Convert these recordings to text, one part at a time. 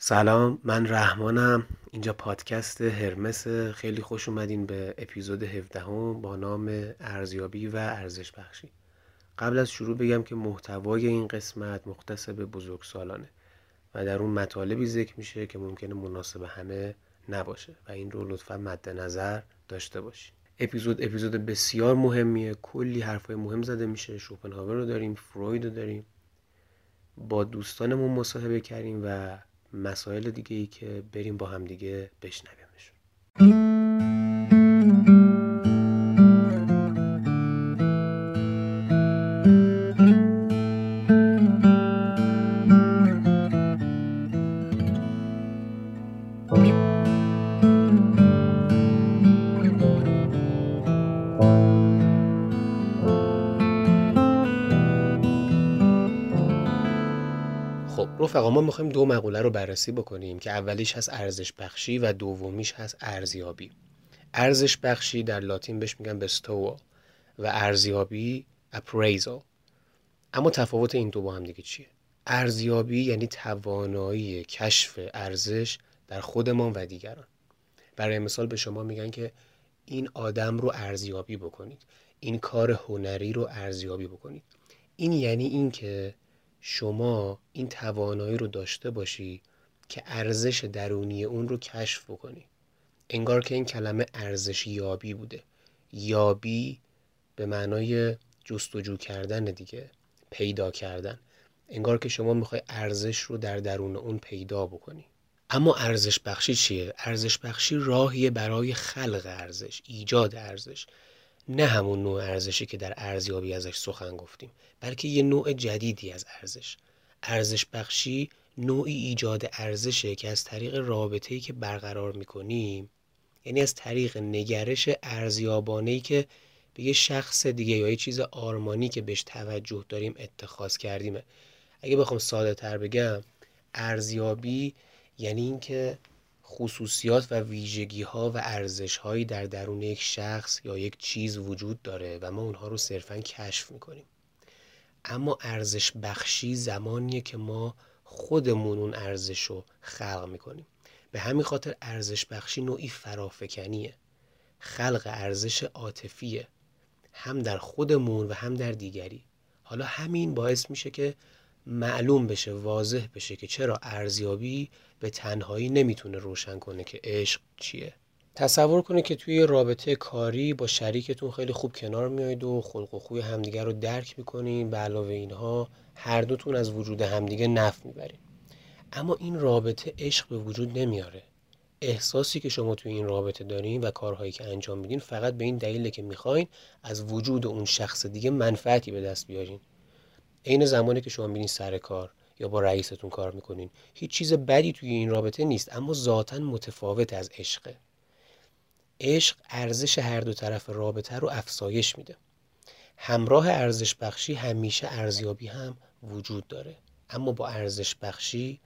سلام من رحمانم. اینجا پادکست هرمس. خیلی خوش اومدین به اپیزود 17 هم با نام ارزیابی و ارزش بخشی. قبل از شروع بگم که محتوای این قسمت مختص به بزرگ سالانه و در اون مطالبی ذکر میشه که ممکنه مناسب همه نباشه و این رو لطفا مد نظر داشته باشین. اپیزود اپیزود بسیار مهمیه. کلی حرفای مهم زده میشه. شوپنهاور رو داریم فروید رو داریم. با دوستانمون مصاحبه کردیم و مسائل دیگه ای که بریم با هم دیگه بشنویمشون. ما می‌خوایم دو مقوله رو بررسی بکنیم که اولیش هست ارزش بخشی و دومیش هست ارزیابی. ارزش بخشی در لاتین بهش میگن بستوا و ارزیابی appraisal اما تفاوت این دو با هم دیگه چیه؟ ارزیابی یعنی توانایی کشف ارزش در خودمان و دیگران. برای مثال به شما میگن که این آدم رو ارزیابی بکنید. این کار هنری رو ارزیابی بکنید. این یعنی اینکه شما این توانایی رو داشته باشی که ارزش درونی اون رو کشف بکنی. انگار که این کلمه ارزش یابی بوده. یابی به معنای جستجو کردن دیگه پیدا کردن. انگار که شما می‌خوای ارزش رو در درون اون پیدا بکنی. اما ارزش بخشی چیه؟ ارزش بخشی راهیه برای خلق ارزش ایجاد ارزش. نه همون نوع ارزشی که در ارزیابی ازش سخن گفتیم بلکه یه نوع جدیدی از ارزش. ارزش بخشی نوعی ایجاد ارزشه که از طریق رابطه‌ای که برقرار می‌کنیم یعنی از طریق نگرش ارزیابانه‌ای که به یه شخص دیگه یا یه چیز آرمانی که بهش توجه داریم اتخاذ کردیم اگه بخوام ساده تر بگم ارزیابی یعنی اینکه خصوصیات و ویژگی ها و ارزش هایی در درون یک شخص یا یک چیز وجود داره و ما اونها رو صرفا کشف می‌کنیم. اما ارزش بخشی زمانیه که ما خودمون اون ارزش رو خلق می‌کنیم. به همین خاطر ارزش بخشی نوعی فرافکنیه. خلق ارزش عاطفیه. هم در خودمون و هم در دیگری. حالا همین باعث میشه که معلوم بشه واضح بشه که چرا ارزیابی به تنهایی نمی‌تونه روشن کنه که عشق چیه. تصور کنید که توی رابطه کاری با شریکتون خیلی خوب کنار میایید و خلق و خوی همدیگه رو درک می‌کنین به علاوه اینها هر دوتون از وجود همدیگه نف می‌برین. اما این رابطه عشق به وجود نمیاره. احساسی که شما توی این رابطه دارین و کارهایی که انجام میدین فقط به این دلیله که می‌خواین از وجود اون شخص دیگه منفعتی به دست بیارین. عین زمانی که شما میرین سر کار. یا با رئیستون کار می‌کنین. هیچ چیز بدی توی این رابطه نیست اما ذاتا متفاوت از عشقه. عشق ارزش هر دو طرف رابطه رو افزایش میده. همراه ارزش بخشی همیشه ارزیابی هم وجود داره. اما با ارزش بخشی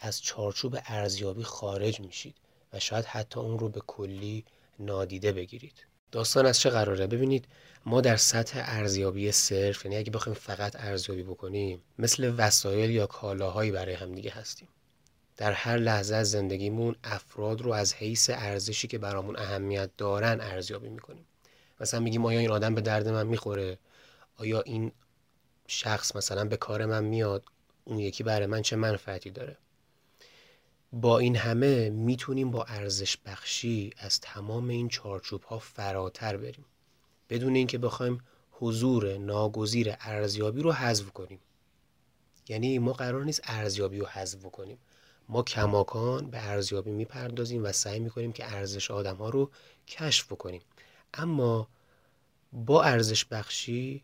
از چارچوب ارزیابی خارج میشید و شاید حتی اون رو به کلی نادیده بگیرید. داستان از چه قراره؟ ببینید ما در سطح ارزیابی صرف یعنی اگه بخوایم فقط ارزیابی بکنیم مثل وسایل یا کالاهایی برای همدیگه هستیم. در هر لحظه از زندگیمون افراد رو از حیث ارزشی که برامون اهمیت دارن ارزیابی می‌کنیم. مثلا میگیم آیا این آدم به درد من می‌خوره؟ آیا این شخص مثلا به کار من میاد؟ اون یکی برای من چه منفعتی داره؟ با این همه می‌تونیم با ارزش بخشی از تمام این چارچوب ها فراتر بریم. بدون اینکه بخوایم حضور ناگزیر ارزیابی رو حذف کنیم. یعنی ما قرار نیست ارزیابی رو حذف کنیم ما کماکان به ارزیابی می‌پردازیم و سعی می‌کنیم که ارزش آدم ها رو کشف کنیم اما با ارزش بخشی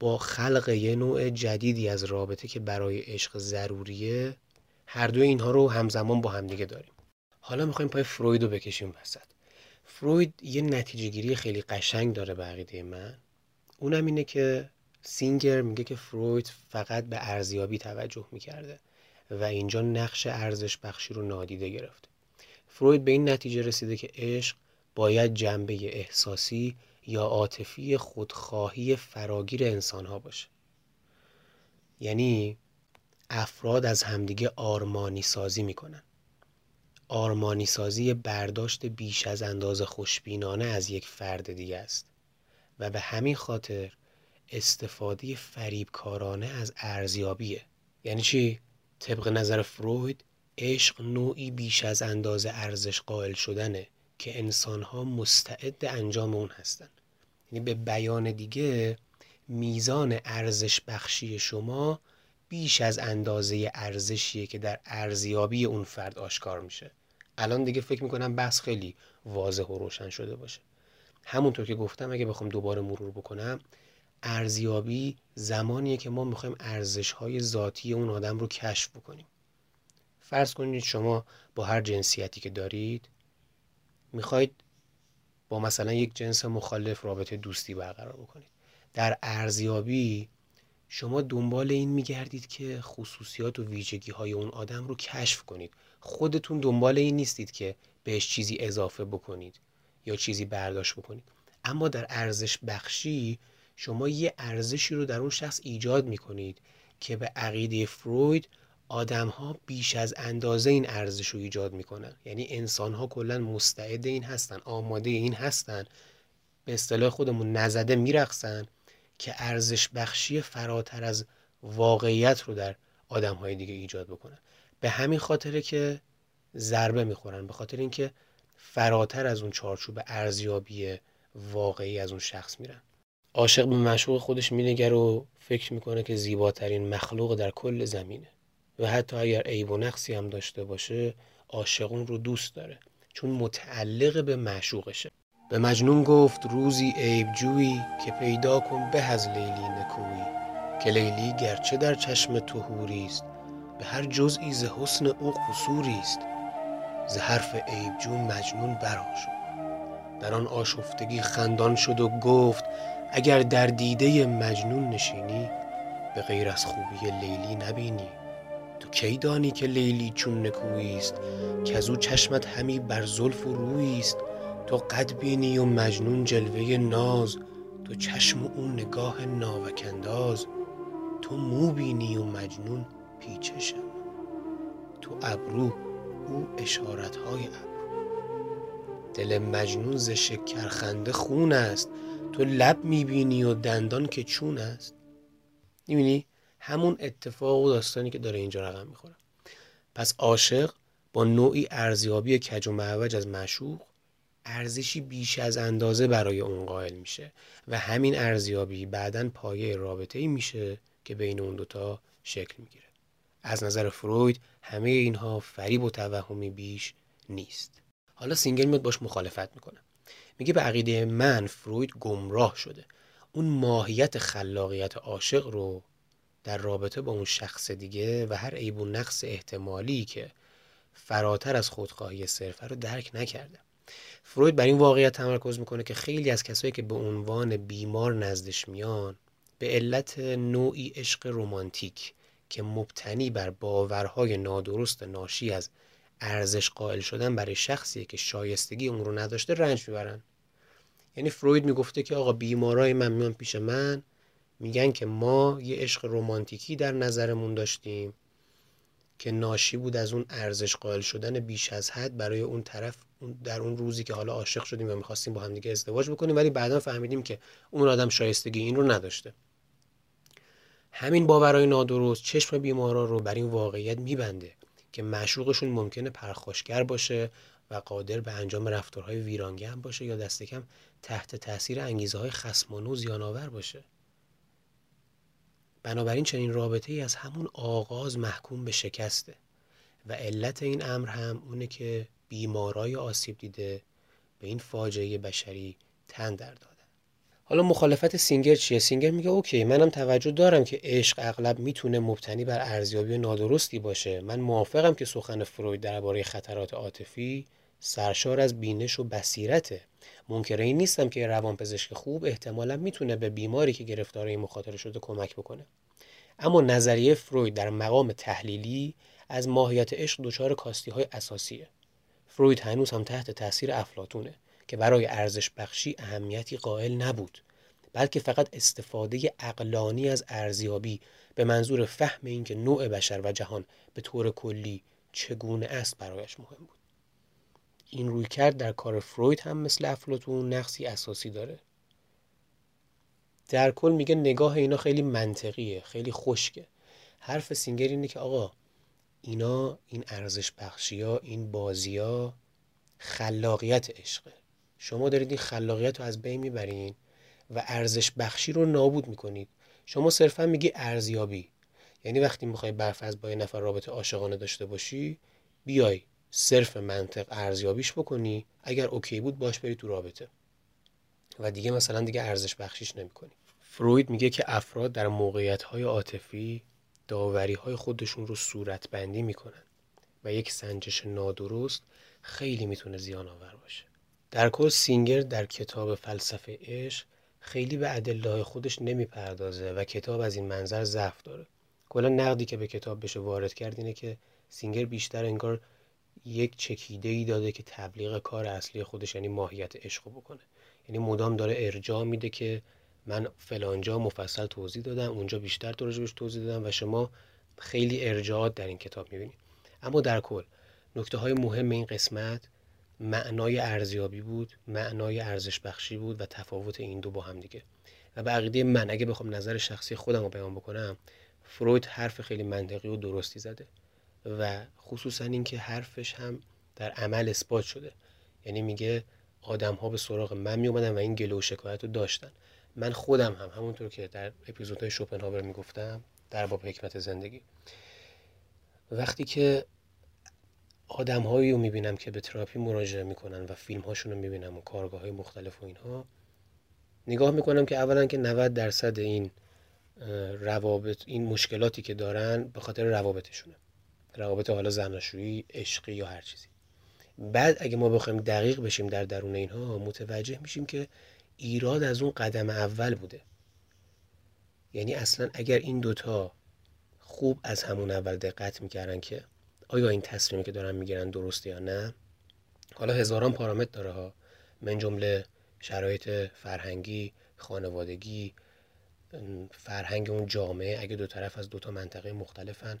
با خلق یه نوع جدیدی از رابطه که برای عشق ضروریه هر دو اینها رو همزمان با همدیگه داریم. حالا می‌خوایم پای فروید رو بکشیم وسط. فروید یه نتیجه گیری خیلی قشنگ داره به عقیده من. اونم اینه که سینگر میگه که فروید فقط به ارزیابی توجه می‌کرده و اینجا نقش ارزش بخشی رو نادیده گرفته. فروید به این نتیجه رسیده که عشق باید جنبه احساسی یا عاطفی خودخواهی فراگیر انسان ها باشه. یعنی افراد از همدیگه آرمانی سازی می‌کنن. آرمانی سازی برداشت بیش از اندازه خوشبینانه از یک فرد دیگه است و به همین خاطر استفاده فریبکارانه از ارزیابیه. یعنی چی؟ طبق نظر فروید عشق نوعی بیش از اندازه ارزش قائل شدنه که انسانها مستعد انجام اون هستن. یعنی به بیان دیگه میزان ارزش بخشی شما بیش از اندازه ارزشیه که در ارزیابی اون فرد آشکار میشه. الان دیگه فکر می‌کنم بحث خیلی واضح و روشن شده باشه. همونطور که گفتم اگه بخوام دوباره مرور بکنم ارزیابی زمانیه که ما می‌خوایم ارزش های ذاتی اون آدم رو کشف بکنیم. فرض کنید شما با هر جنسیتی که دارید می‌خواید با مثلا یک جنس مخالف رابطه دوستی برقرار بکنید. در ارزیابی شما دنبال این میگردید که خصوصیات و ویژگی های اون آدم رو کشف کنید. خودتون دنبال این نیستید که بهش چیزی اضافه بکنید یا چیزی برداشت بکنید. اما در ارزش بخشی شما یه ارزشی رو در اون شخص ایجاد می‌کنید که به عقیده فروید آدم ها بیش از اندازه این ارزش رو ایجاد می‌کنن. یعنی انسان ها کلا مستعد این هستن آماده این هستن به اصطلاح خودمون نزده میرقصن که ارزش بخشی فراتر از واقعیت رو در آدم های دیگه ایجاد بکنن به همین خاطره که ضربه می‌خورن به خاطر اینکه فراتر از اون چارچوب ارزیابی واقعی از اون شخص میرن. عاشق به مشهور خودش مینگر و فکر می‌کنه که زیباترین مخلوق در کل زمینه. و حتی اگر عیب و نقصی هم داشته باشه عاشقون رو دوست داره. چون متعلق به معشوقشه. به مجنون گفت روزی عیب جویی که پیدا کن به از لیلی نکویی که لیلی گرچه در چشم تو است به هر جزئی ز حسن او قصوری است ز حرف عیب جو مجنون شد در آن آشفتگی خندان شد و گفت اگر در دیده مجنون نشینی به غیر از خوبی لیلی نبینی. تو کی دانی که لیلی چون نکویی است که از او چشمت همی بر زلف و رویی است تو قد بینی و مجنون جلوه ناز تو چشم و اون نگاه ناوکنداز. تو مو بینی و مجنون پیچشم تو ابرو او اشارت های ابرو. دل مجنون ز شکرخنده خون است. تو لب می‌بینی و دندان که چون است. می‌بینی؟ همون اتفاق و داستانی که داره اینجا رقم می‌خوره. پس عاشق با نوعی ارزیابی کج و معوج از معشوق ارزشی بیش از اندازه برای اون قائل میشه و همین ارزیابی بعدا پایه رابطه ای میشه که بین اون دوتا شکل می‌گیره. از نظر فروید همه اینها فریب و توهمی بیش نیست. حالا سینگر میاد باش مخالفت می‌کنه. میگه به عقیده من فروید گمراه شده. اون ماهیت خلاقیت عاشق رو در رابطه با اون شخص دیگه و هر عیب و نقص احتمالی که فراتر از خودخواهی صرفه رو درک نکرده. فروید بر این واقعیت تمرکز می‌کنه که خیلی از کسایی که به عنوان بیمار نزدش میان به علت نوعی عشق رمانتیک که مبتنی بر باورهای نادرست ناشی از ارزش قائل شدن برای شخصی که شایستگی اون رو نداشته رنج می‌برن. یعنی فروید می‌گفته که آقا بیمارای من میان پیش من میگن که ما یه عشق رمانتیکی در نظرمون داشتیم. که ناشی بود از اون ارزش قائل شدن بیش از حد برای اون طرف در اون روزی که حالا عاشق شدیم و می‌خواستیم با هم دیگه ازدواج بکنیم ولی بعدا فهمیدیم که اون آدم شایستگی این رو نداشته. همین باورهای نادرست چشم بیمارا رو بر این واقعیت میبنده که معشوقشون ممکنه پرخاشگر باشه و قادر به انجام رفتارهای ویرانگر هم باشه یا دست کم تحت تاثیر انگیزه های خسمانه و زیانآور باشه. بنابراین چنین رابطه ای از همون آغاز محکوم به شکسته و علت این امر هم اونه که بیمارای آسیب دیده به این فاجعه بشری تن در دادن. حالا مخالفت سینگر چیه؟ سینگر میگه OK منم توجه دارم که عشق اغلب می‌تونه مبتنی بر ارزیابی نادرستی باشه. من موافقم که سخن فروید درباره خطرات عاطفی سرشار از بینش و بصیرته. منکر این نیستم که روانپزشک خوب احتمالا می‌تونه به بیماری که گرفتار این مخاطره شده کمک بکنه. اما نظریه فروید در مقام تحلیلی از ماهیت عشق دچار کاستی های اساسیه. فروید هنوز هم تحت تاثیر افلاتونه که برای ارزش بخشی اهمیتی قائل نبود بلکه فقط استفاده اقلانی از ارزیابی به منظور فهم اینکه نوع بشر و جهان به طور کلی چگونه است برایش مهم بود. این روی کرد در کار فروید هم مثل افلاتون نقصی اساسی داره. در کل میگه نگاه اینا خیلی منطقیه خیلی خشکه. حرف سینگر اینه که آقا اینا این ارزش بخشی ها این بازی ها خلاقیت عشقه. شما دارید این خلاقیت رو از بین می‌برین و ارزش بخشی رو نابود می‌کنید. شما صرفا میگی ارزیابی. یعنی وقتی می‌خوای برف از با یه نفر رابطه عاشقانه داشته باشی بیای. صرف منطق ارزیابیش بکنی اگر اوکی بود باش بری تو رابطه. و دیگه مثلا دیگه ارزش بخشیش نمی‌کنی. فروید میگه که افراد در موقعیت های عاطفی داوری های خودشون رو صورت بندی می‌کنن و یک سنجش نادرست خیلی می‌تونه زیان آور باشه. در کل سینگر در کتاب فلسفه عشق خیلی به ادله خودش نمی‌پردازه و کتاب از این منظر ضعف داره. کلا نقدی که به کتاب بشه وارد کرد اینه که سینگر بیشتر انگار یک چکیده ای داده که تبلیغ کار اصلی خودش یعنی ماهیت عشق بکنه. یعنی مدام داره ارجاع میده که من فلانجا مفصل توضیح دادم اونجا بیشتر راجبش توضیح دادم و شما خیلی ارجاعات در این کتاب می‌بینید. اما در کل نکته های مهم این قسمت معنای ارزیابی بود معنای ارزش بخشی بود و تفاوت این دو با هم دیگه. و به عقیده من اگه بخوام نظر شخصی خودم رو بیان بکنم فروید حرف خیلی منطقی و درستی زده. و خصوصا اینکه حرفش هم در عمل اثبات شده. یعنی میگه آدم ها به سراغ من می اومدن و این گلو و شکایت رو داشتن. من خودم هم همونطور که در اپیزودهای شوپنهاور می‌گفتم در باب حکمت زندگی. وقتی که آدم هایی رو می‌بینم که به تراپی مراجعه می‌کنن و فیلم هاشون رو می‌بینم و کارگاه های مختلف و اینها نگاه می‌کنم که اولا که 90 درصد این روابط این مشکلاتی که دارن به خاطر روابطشونه. روابط حالا زناشویی عشقی یا هر چیزی. بعد اگه ما بخوایم دقیق بشیم در درون اینها متوجه میشیم که ایراد از اون قدم اول بوده. یعنی اصلا اگر این دوتا خوب از همون اول دقت می‌کردن که آیا این تصمیمی که دارن می‌گیرن درسته یا نه حالا هزاران پارامتر داره ها. من جمله شرایط فرهنگی خانوادگی فرهنگ اون جامعه اگه دو طرف از دو تا منطقه مختلفن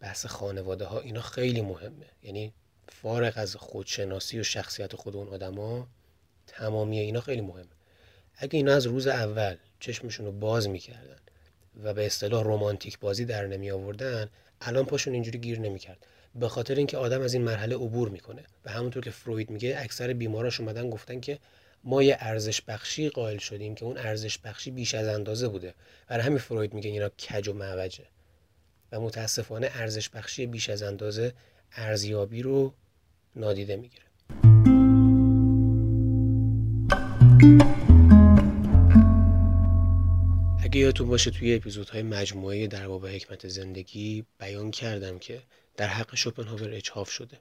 بحث خانواده ها اینا خیلی مهمه. یعنی فارغ از خودشناسی و شخصیت خود اون آدما تمامی اینا خیلی مهمه. اگه اینا از روز اول چشمشون رو باز می‌کردن و به اصطلاح رومانتیک بازی در نمی آوردن الان پاشون اینجوری گیر نمی‌کرد. به خاطر اینکه آدم از این مرحله عبور می‌کنه و همونطور که فروید میگه اکثر بیماراش اومدن گفتن که ما یه ارزش بخشی قائل شدیم که اون ارزش بخشی بیش از اندازه بوده. برای همین فروید میگه اینا کج و معوجه. و متاسفانه ارزش بخشی بیش از اندازه ارزیابی رو نادیده می‌گیره. اگه یادتون باشه توی اپیزودهای مجموعه در باب حکمت زندگی بیان کردم که در حق شوپنهاور اجحاف شده.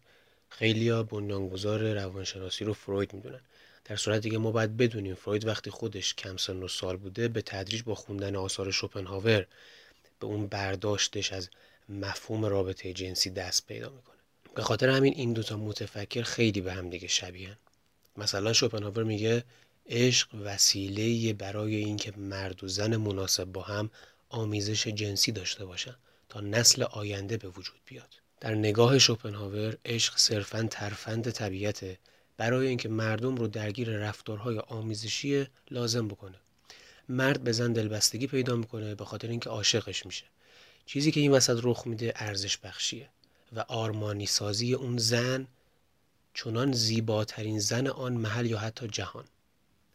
خیلیا بنیانگذار روانشناسی رو فروید می‌دونن. در صورتی که ما باید بدونیم فروید وقتی خودش کم سن و سال بوده به تدریج با خوندن آثار شوپنهاور به اون برداشتش از مفهوم رابطه جنسی دست پیدا می‌کنه. به خاطر همین این دوتا متفکر خیلی به هم دیگه شبیهن. مثلا شوپنهاور میگه عشق وسیله برای اینکه مرد و زن مناسب با هم آمیزش جنسی داشته باشن تا نسل آینده به وجود بیاد. در نگاه شوپنهاور عشق صرفا ترفند طبیعته برای اینکه مردم رو درگیر رفتارهای آمیزشی لازم بکنه. مرد به زن دلبستگی پیدا می‌کنه به خاطر اینکه عاشقش میشه. چیزی که این وسط رخ میده ارزش بخشیه و آرمانی سازی اون زن چنان زیباترین زن آن محل یا حتی جهان.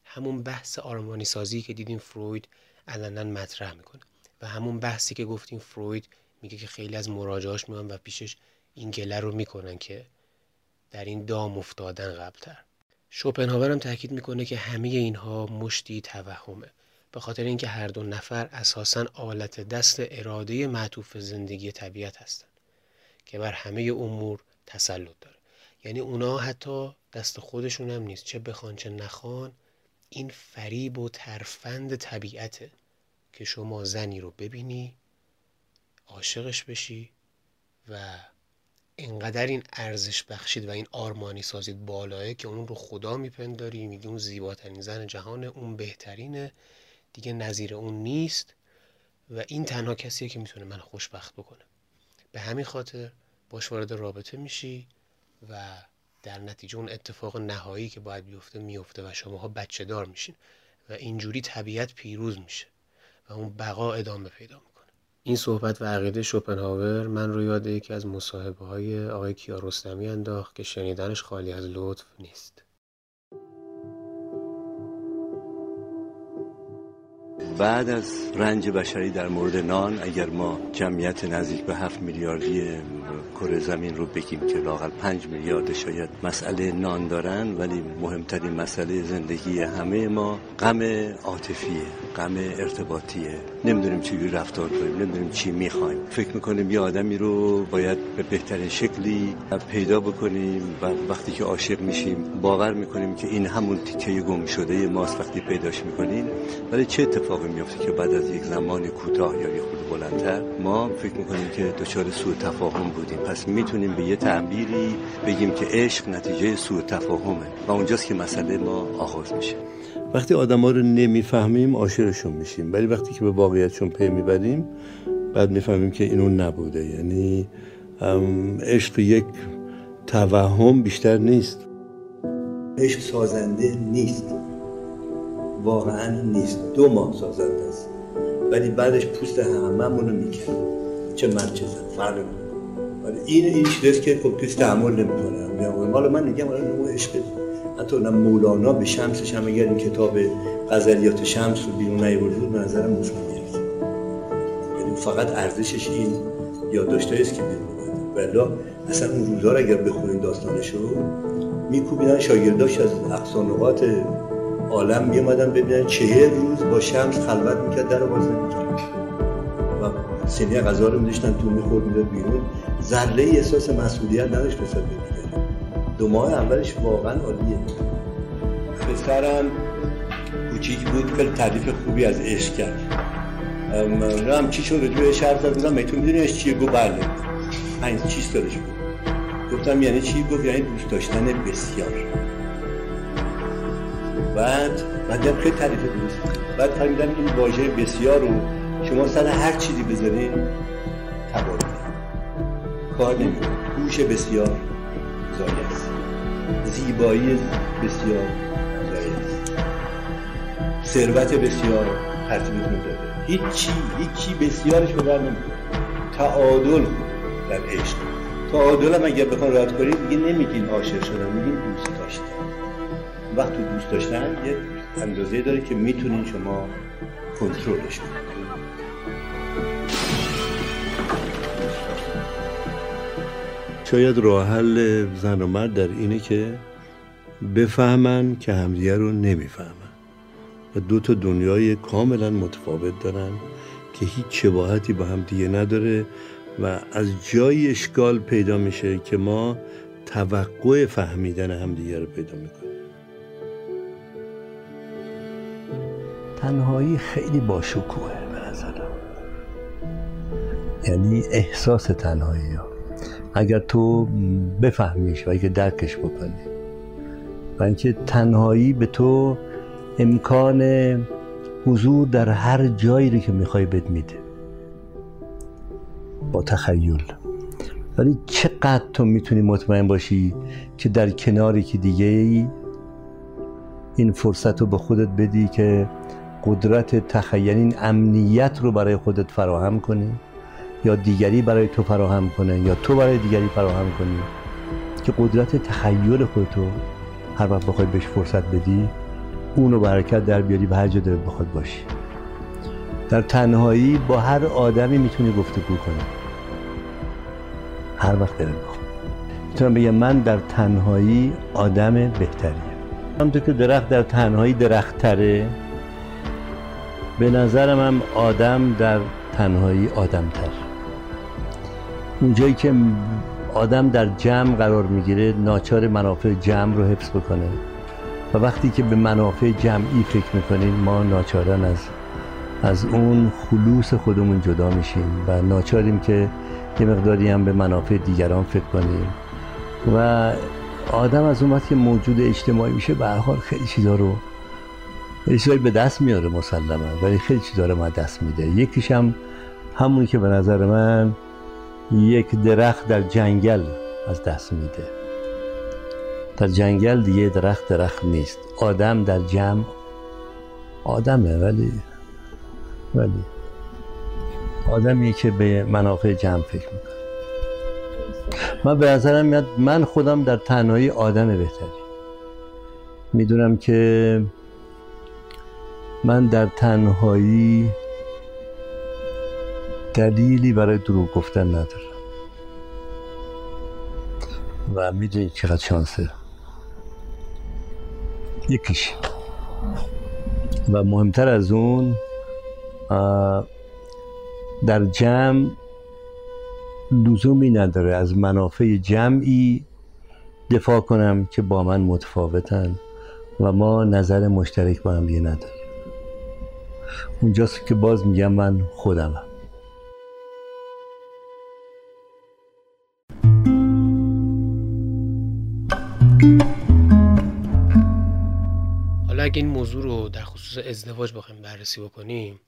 همون بحث آرمانی سازی که دیدیم فروید علنا مطرح می‌کنه و همون بحثی که گفتیم فروید میگه که خیلی از مراجعاش میان و پیشش این گله رو می‌کنن که در این دام افتادن قبلتر. شوپنهاور هم تاکید می‌کنه که همه اینها مشتی توهمه. به خاطر اینکه هر دو نفر اساسا آلت دست اراده معطوف زندگی طبیعت هستند که بر همه امور تسلط داره. یعنی اونا حتی دست خودشون هم نیست. چه بخوان چه نخوان این فریب و ترفند طبیعته که شما زنی رو ببینی عاشقش بشی و اینقدر این ارزش بخشید و این آرمانی سازید بالاه که اون رو خدا میپنداری میگی اون زیباترین زن جهانه اون بهترینه. دیگه نظیر اون نیست و این تنها کسیه که می‌تونه من خوشبخت بکنه. به همین خاطر باش وارد رابطه میشی و در نتیجه اون اتفاق نهایی که باید بیفته میفته و شماها بچه دار میشین و اینجوری طبیعت پیروز میشه و اون بقا ادامه پیدا می‌کنه. این صحبت و عقیده شوپنهاور من رو یاد یکی از مصاحبه های آقای کیارستمی انداخت که شنیدنش خالی از لطف نیست. بعد از رنج بشری در مورد نان اگر ما جمعیت نزدیک به هفت میلیاردی کره زمین رو بگیم که لاقل پنج میلیارد شاید مسئله نان دارن ولی مهمترین مسئله زندگی همه ما غم عاطفیه غم ارتباطیه. نمی‌دونیم چی رفتار کنیم نمی‌دونیم چی می‌خوایم. فکر می‌کنیم یه آدمی رو باید به بهترین شکلی پیدا بکنیم و وقتی که عاشق میشیم باور می‌کنیم که این همون تیکه گم شده ماست وقتی پیداش می‌کنیم. ولی چه اتفاقی میفته که بعد از یک زمان کوتاه یا یه خود بلندتر ما فکر می‌کنیم که دچار سوء تفاهم بودیم. پس می‌تونیم به یه تعبیری بگیم که عشق نتیجه سوء تفاهمه و اونجاست که مسئله ما آغاز میشه. وقتی آدم ها رو نمی‌فهمیم عاشقشون میشیم. ولی وقتی که به واقعیتشون پی می‌بریم بعد می‌فهمیم که اینو نبوده. یعنی عشق یک توهم بیشتر نیست. عشق سازنده نیست. واقعا نیست. دو ماه سازنده است. ولی بعدش پوست هممون رو می‌کنه چه من چه زن. فرق ولی این این چیزی که خب کسی تحمل نمی‌کنه. مال من میگم ولی نوع عشق. حتی نه مولانا به شمسش هم اگر این کتاب غزلیات شمس رو بیرون نیورده بود به نظرم یعنی فقط ارزشش این یادداشتایی است که بیرون ولی اصلا اون روزا رو اگر بخونید داستانشو میکوبیدن شاگرداش از اقصانقات عالم میومدن ببینن چهل روز با شمس خلوت می‌کرد در باز نمی‌کرد و سینه غذا رو میداشتن تو می‌خورد می‌داد بیرون. ذره احساس مسئولیت نداشت نسبت به دو ماه اولش واقعا عالیه. پسرم کوچیک بود خیلی تعریف خوبی از عشق کرد. هم چی شد رجوع شرط زد بودم تو می‌دونی چیه؟ گو بله. پنج چیز سالش بود. گفتم یعنی چی؟ گفت یعنی دوست داشتن بسیار. بعد بعد خیلی تعریف دوست بعد فهمیدم این واژه بسیار رو شما سر هر چیزی بذارین تبار کار نمی‌کنه. گوش بسیار زایه است. زیبایی بسیار زایه است. ثروت بسیار ترتیبتون داده هیچی هیچی بسیارش به نمی‌کنه تعادل در عشق. تعادل هم اگر بخوان رد کنید دیگه نمیگین عاشق شدن میگین دوست داشتن وقتی دوست داشتن یه اندازه داره که می‌تونین شما کنترلش کنید شاید راه حل زن و مرد در اینه که بفهمن که همدیگه رو نمی‌فهمن. و دو تا دنیای کاملا متفاوت دارن که هیچ شباهتی با هم دیگه نداره و از جای اشکال پیدا میشه که ما توقع فهمیدن همدیگه رو پیدا می‌کنیم. تنهایی خیلی باشکوهه به نظرم. یعنی احساس تنهایی ها. اگر تو بفهمیش و اگر درکش بکنی. و اینکه تنهایی به تو امکان حضور در هر جایی رو که می‌خوای بد میده. با تخیل. ولی چقدر تو می‌تونی مطمئن باشی که در کناری که دیگه ای این فرصت رو به خودت بدی که قدرت تخیل امنیت رو برای خودت فراهم کنی یا دیگری برای تو فراهم کنه یا تو برای دیگری فراهم کنی که قدرت تخیل خودتو هر وقت بخوای بهش فرصت بدی اونو برکت در بیاری به هر جا دلت بخواد باشی. در تنهایی با هر آدمی می‌تونی گفتگو کنی. هر وقت دلت بخواد. می‌تونم بگم من در تنهایی آدم بهتریه همونطور که درخت در تنهایی درخت تره به نظرم هم آدم در تنهایی آدم تر اونجایی که آدم در جمع قرار می‌گیره ناچار منافع جمع رو حفظ بکنه. و وقتی که به منافع جمعی فکر می‌کنیم ما ناچارن از از اون خلوص خودمون جدا میشیم و ناچاریم که یه مقداری هم به منافع دیگران فکر کنیم. و آدم از اون وقت که موجود اجتماعی میشه به حال خیلی چیزا رو چیزایی به دست میاره مسلما ولی خیلی چیزا رو ما دست میده. یکیش هم همون که به نظر من یک درخت در جنگل از دست میده. در جنگل دیگه درخت درخت نیست. آدم در جمع آدمه ولی ولی آدمی که به منافع جمع فکر می‌کنه. من به نظرم میاد من خودم در تنهایی آدم بهتری. می‌دونم که من در تنهایی دلیلی برای دروغ گفتن ندارم. و می‌دونی چقدر شانسه. یکیش. و مهمتر از اون در جمع لزومی نداره از منافع جمعی دفاع کنم که با من متفاوتن و ما نظر مشترک با هم نداریم. اونجاست که باز میگم من خودمم. حالا اگه این موضوع رو در خصوص ازدواج بخوایم بررسی بکنیم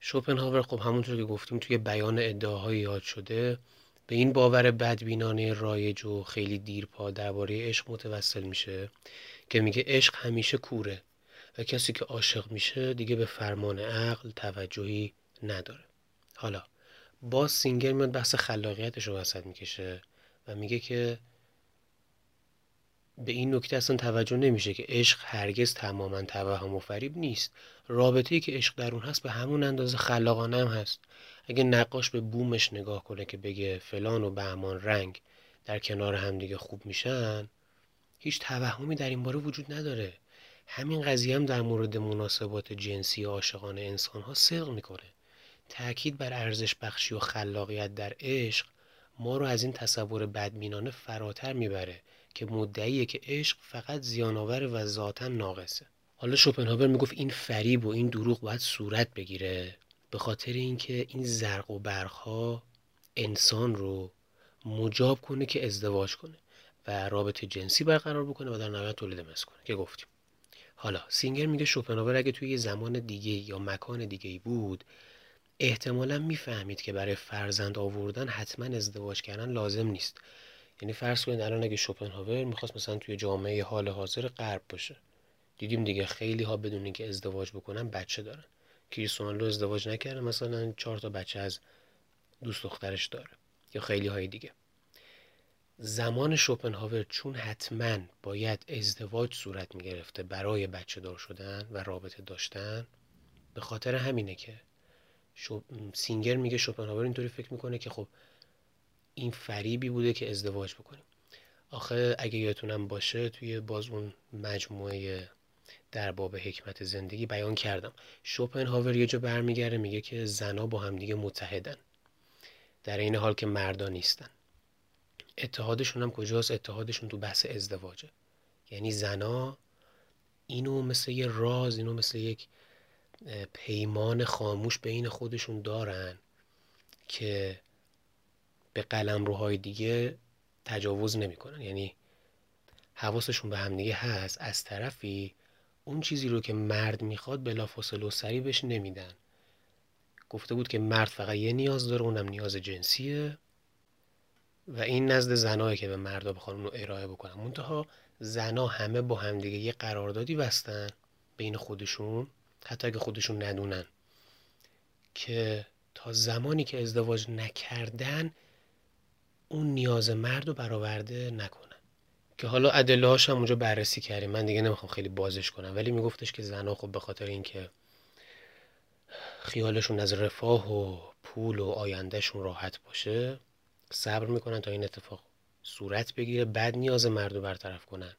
شوپنهاور خب همونطور که گفتیم توی بیان ادعاهای یاد شده به این باور بدبینانه رایج و خیلی دیرپا درباره عشق متوسل میشه که میگه عشق همیشه کوره. و کسی که عاشق میشه دیگه به فرمان عقل توجهی نداره. حالا باز سینگر میاد بحث خلاقیتش رو وسط می‌کشه و میگه که به این نکته اصلا توجه نمیشه که عشق هرگز تماما توهم و فریب نیست. رابطه ای که عشق در اون هست به همون اندازه خلاقانه هم هست. اگه نقاش به بومش نگاه کنه که بگه فلان و بهمان رنگ در کنار همدیگه خوب میشن هیچ توهمی در این باره وجود نداره. همین قضیه هم در مورد مناسبات جنسی عاشقانه انسان ها صدق می‌کنه. تأکید بر ارزش بخشی و خلاقیت در عشق ما رو از این تصور بدبینانه فراتر می‌بره که مدعیه که عشق فقط زیانآور و ذاتا ناقصه. حالا شوپنهاور می‌گفت این فریب و این دروغ باید صورت بگیره به خاطر اینکه این زرق و برقها انسان رو مجاب کنه که ازدواج کنه و رابطه جنسی برقرار بکنه و در نهایت تولید مثل کنه که گفتیم. حالا سینگر میگه شوپنهاور اگه توی یه زمان دیگه یا مکان دیگه بود احتمالا می‌فهمید که برای فرزند آوردن حتما ازدواج کردن لازم نیست. یعنی فرض کنید الان اگه شوپنهاور می‌خواست مثلا توی جامعه حال حاضر غرب باشه. دیدیم دیگه خیلی ها بدون اینکه ازدواج بکنن بچه دارن. کریستیانو ازدواج نکرده مثلا چهار تا بچه از دوست دخترش داره یا خیلی های دیگه. زمان شوپنهاور چون حتما باید ازدواج صورت می‌گرفته برای بچه دار شدن و رابطه داشتن به خاطر همینه که سینگر میگه شوپنهاور اینطوری فکر می‌کنه که خب این فریبی بوده که ازدواج بکنیم. آخه اگه یادتونم باشه توی باز اون مجموعه در باب حکمت زندگی بیان کردم. شوپنهاور یه جا برمیگرده میگه که زنا با همدیگه متحدن. در این حال که مردا نیستن. اتحادشون هم کجاست؟ اتحادشون تو بحث ازدواجه. یعنی زنا اینو مثل یه راز اینو مثل یک پیمان خاموش بین خودشون دارن که به قلم روهای دیگه تجاوز نمی‌کنن. یعنی حواسشون به همدیگه هست. از طرفی اون چیزی رو که مرد می‌خواد بلافاصله و سریع بهش نمیدن. گفته بود که مرد فقط یه نیاز داره اونم نیاز جنسیه. و این نزد زنایی که به مردا بخوان اونو ارائه بکنن. منتها زنا همه با همدیگه یه قراردادی بستن بین خودشون حتی اگه خودشون ندونن که تا زمانی که ازدواج نکردن اون نیاز مرد رو برآورده نکنن. که حالا ادله هم اونجا بررسی کردیم. من دیگه نمی‌خوام خیلی بازش کنم. ولی میگفتش که زنها خب به خاطر اینکه خیالشون از رفاه و پول و آیندهشون راحت باشه صبر می‌کنن تا این اتفاق صورت بگیره بعد نیاز مرد رو برطرف کنن.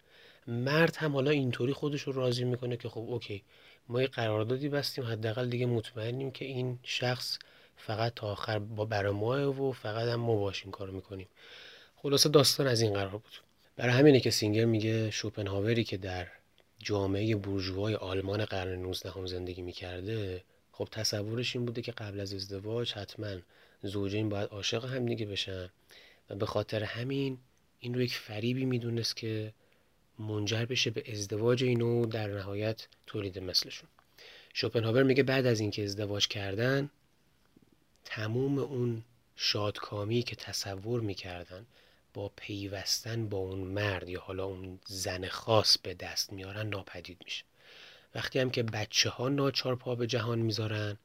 مرد هم حالا اینطوری خودش رو راضی می‌کنه که خب اوکی ما یه قراردادی بستیم حداقل دیگه مطمئنیم که این شخص فقط تا آخر با برای ماه و فقط هم ما باش این کارو می‌کنیم. خلاصه داستان از این قرار بود. برای همینه که سینگر میگه شوپنهاوری که در جامعه بورژوای آلمان قرن 19 هم زندگی می‌کرده خب تصورش این بوده که قبل از ازدواج حتما زوجین باید عاشق هم دیگه بشن. و به خاطر همین این رو یک فریبی می‌دونست که منجر بشه به ازدواج اینو در نهایت تولید مثلشون. شوپنهاور میگه بعد از اینکه ازدواج کردن تموم اون شادکامی که تصور می‌کردن با پیوستن با اون مرد یا حالا اون زن خاص به دست میارن ناپدید میشه. وقتی هم که بچه ها ناچار پا به جهان می‌ذارن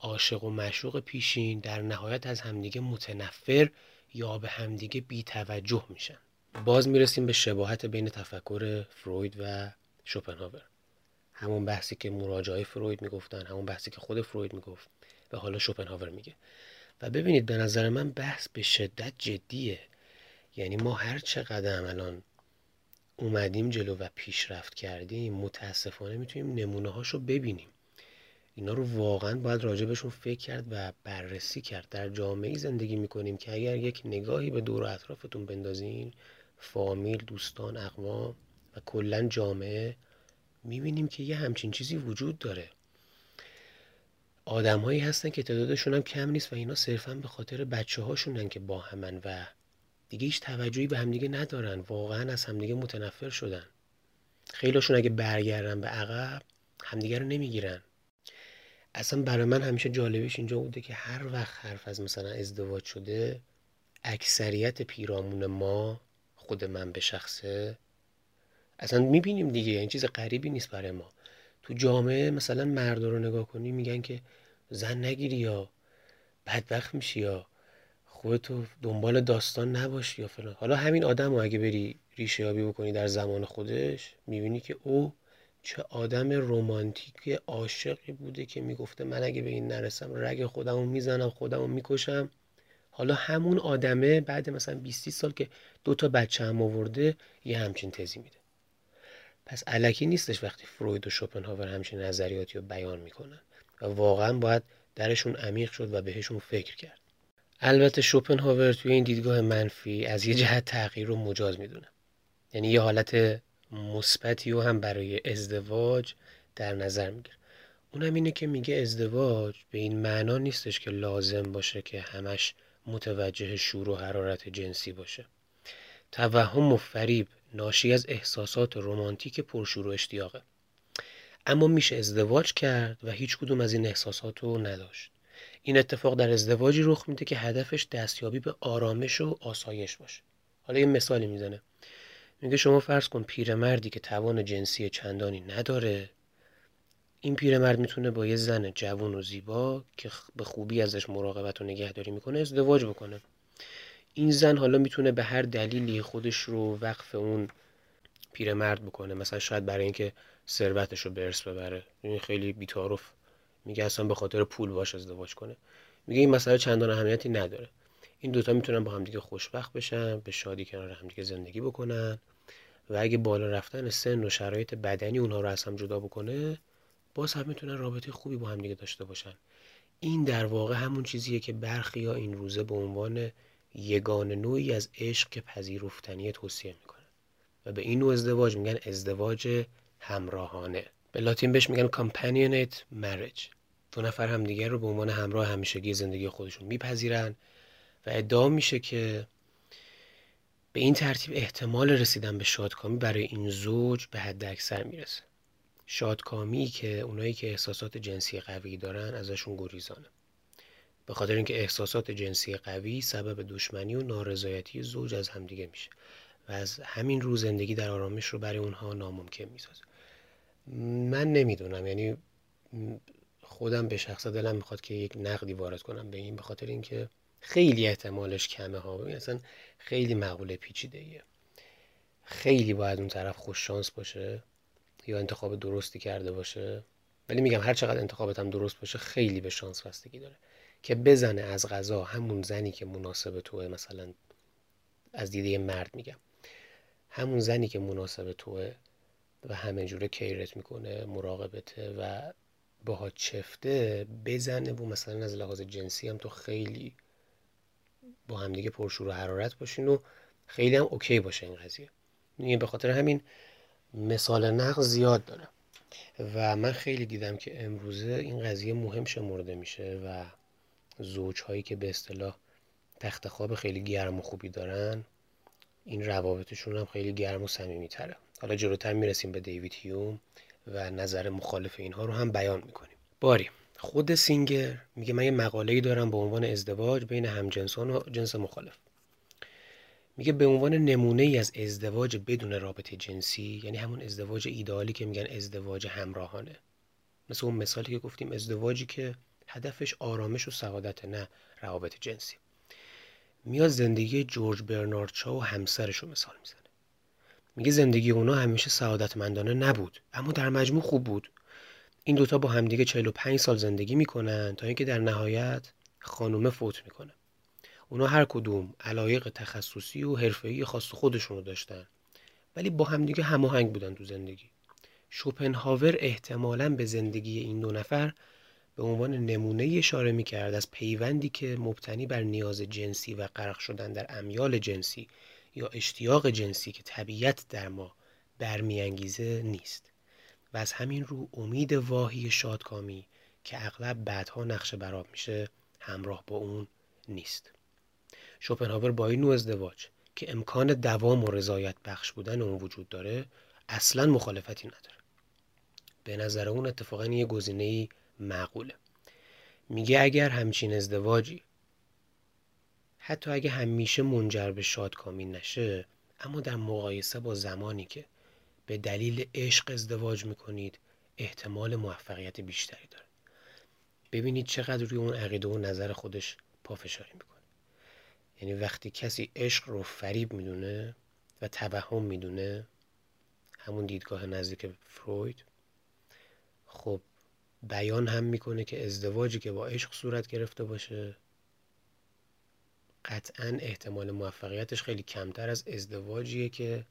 عاشق و مشوق پیشین در نهایت از همدیگه متنفر یا به همدیگه بی توجه میشن. باز می‌رسیم به شباهت بین تفکر فروید و شوپنهاور. همون بحثی که مراجعه فروید می‌گفتن همون بحثی که خود فروید می‌گفت و حالا شوپنهاور میگه. و ببینید به نظر من بحث به شدت جدیه. یعنی ما هر چقدر الان اومدیم جلو و پیشرفت کردیم متاسفانه می‌تونیم نمونه هاشو ببینیم. اینا رو واقعا باید راجبشون فکر کرد و بررسی کرد. در جامعه زندگی می‌کنیم که اگر یک نگاهی به دور و اطرافتون بندازین فامیل دوستان اقوام و کلا جامعه می‌بینیم که یه همچین چیزی وجود داره. آدمهایی هستن که تعدادشون هم کم نیست و اینا صرفا به خاطر بچه هاشونن که با همن و دیگه هیچ توجهی به همدیگه ندارن. واقعا از همدیگه متنفر شدن. خیلیشون اگه برگردن به عقب همدیگه رو نمی‌گیرن. اصلا برای من همیشه جالبش اینجا بوده که هر وقت حرف از مثلا ازدواج شده اکثریت پیرامون ما خود من به شخصه اصلا می‌بینیم دیگه این چیز غریبی نیست برای ما. تو جامعه مثلا مرد رو نگاه کنی میگن که زن نگیری یا بدبخت میشی یا خودتو دنبال داستان نباشی یا فلان. حالا همین آدم رو اگه بری ریشه یابی بکنی در زمان خودش می‌بینی که او چه آدم رومانتیک عاشقی بوده که می‌گفته من اگه به این نرسم رگ خودمو می‌زنم خودمو می‌کشم. حالا همون آدمه بعد مثلا 20 سال که دو تا بچه هم آورده یه همچین تزی میده. پس علکی نیستش وقتی فروید و شوپنهاور همچین نظریاتی رو بیان می‌کنن و واقعا باید درشون عمیق شد و بهشون فکر کرد. البته شوپنهاور توی این دیدگاه منفی از یه جهت تغییر رو مجاز می‌دونه. یعنی یه حالت مثبتی رو هم برای ازدواج در نظر می‌گیره. اونم اینه که میگه ازدواج به این معنا نیستش که لازم باشه که همش متوجه شور و حرارت جنسی باشه. توهم و فریب ناشی از احساسات رمانتیک پرشور و اشتیاقه. اما میشه ازدواج کرد و هیچ کدوم از این احساسات رو نداشت. این اتفاق در ازدواجی رخ میده که هدفش دستیابی به آرامش و آسایش باشه. حالا یه مثالی می‌زنه. میگه شما فرض کن پیرمردی که توان جنسی چندانی نداره این پیرمرد می‌تونه با یه زن جوان و زیبا که به خوبی ازش مراقبت و نگهداری می‌کنه ازدواج بکنه. این زن حالا می‌تونه به هر دلیلی خودش رو وقف اون پیرمرد بکنه. مثلا شاید برای اینکه ثروتش رو به ارث ببره. این خیلی بیتارف میگه اصلا به خاطر پول باش ازدواج کنه. میگه این مسئله چندان اهمیتی نداره. این دوتا می‌تونن با همدیگه خوشبخت بشن به شادی کنار همدیگه زندگی بکنن. و اگه بالا رفتن سن و شرایط بدنی اونها رو از هم جدا بکنه باز هم می‌تونن رابطه خوبی با همدیگه داشته باشن. این در واقع همون چیزیه که برخی ها این روزه به عنوان یگان نوعی از عشق که پذیرفتنی توصیه می‌کنن. و به این نوع ازدواج میگن ازدواج همراهانه. به لاتین بهش میگن companionate marriage. دو نفر همدیگه رو به عنوان همراه همیشگی زندگی خودشون میپذیرن و ادعا میشه که به این ترتیب احتمال رسیدن به شادکامی برای این زوج به حد اکثر می‌رسه. شادکامی که اونایی که احساسات جنسی قوی دارن ازشون گریزانه. به خاطر اینکه احساسات جنسی قوی سبب دشمنی و نارضایتی زوج از همدیگه میشه و از همین رو زندگی در آرامش رو برای اونها ناممکن می‌سازه. من نمی‌دونم یعنی خودم به شخص دلم می‌خواد که یک نقدی وارد کنم به این به خاطر اینکه خیلی احتمالش کمه ها. اصلا خیلی مقوله پیچیده خیلی باید اون طرف خوش شانس باشه یا انتخاب درستی کرده باشه. ولی میگم هر چقدر انتخابت هم درست باشه خیلی به شانس بستگی داره. که بزنه از غذا همون زنی که مناسب توه مثلا از دیده مرد میگم. همون زنی که مناسب توه و همه جوره کیرت می‌کنه مراقبته و باها چفته بزنه و مثلا از لحاظ جنسی هم تو خیلی با همدیگه پرشور و حرارت باشین و خیلی هم اوکی باشه این قضیه. یعنی به خاطر همین مثال نقض زیاد داره. و من خیلی دیدم که امروزه این قضیه مهم شمرده میشه و زوج هایی که به اصطلاح تخت خواب خیلی گرم و خوبی دارن این روابطشون هم خیلی گرم و صمیمی تره. حالا جلوتر می‌رسیم به دیوید هیوم و نظر مخالف اینها رو هم بیان می‌کنیم. باری. خود سینگر میگه من یه مقاله‌ای دارم به عنوان ازدواج بین همجنسان و جنس مخالف. میگه به عنوان نمونه ای از ازدواج بدون رابطه جنسی یعنی همون ازدواج ایدئالی که میگن ازدواج همراهانه. مثل اون مثالی که گفتیم ازدواجی که هدفش آرامش و سعادت نه روابط جنسی. میاد زندگی جورج برنارد شا و همسرش رو مثال می‌زنه. میگه زندگی اونا همیشه سعادتمندانه نبود اما در مجموع خوب بود. این دوتا با همدیگه 45 سال زندگی می‌کنن تا اینکه در نهایت خانومه فوت می‌کنه. اونا هر کدوم علایق تخصصی و حرفه‌ای خاص خودشونو داشتن ولی با همدیگه هماهنگ بودن تو زندگی. شوپنهاور احتمالا به زندگی این دو نفر به عنوان نمونه اشاره می کرد از پیوندی که مبتنی بر نیاز جنسی و غرق شدن در امیال جنسی یا اشتیاق جنسی که طبیعت در ما برمیانگیزه نیست. و از همین رو امید واهی شادکامی که اغلب بعدها نقشه براب میشه همراه با اون نیست. شوپنهاور با این نوع ازدواج که امکان دوام و رضایت بخش بودن اون وجود داره اصلا مخالفتی نداره. به نظر اون اتفاقا یه گزینه معقوله. میگه اگر همچین ازدواجی حتی اگه همیشه منجر به شادکامی نشه اما در مقایسه با زمانی که به دلیل عشق ازدواج می‌کنید احتمال موفقیت بیشتری داره ببینید چقدر روی اون عقیده و نظر خودش پافشاری می‌کنه. یعنی وقتی کسی عشق رو فریب می‌دونه و توهم می‌دونه همون دیدگاه نزدیک فروید خب بیان هم می‌کنه که ازدواجی که با عشق صورت گرفته باشه قطعا احتمال موفقیتش خیلی کمتر از ازدواجیه که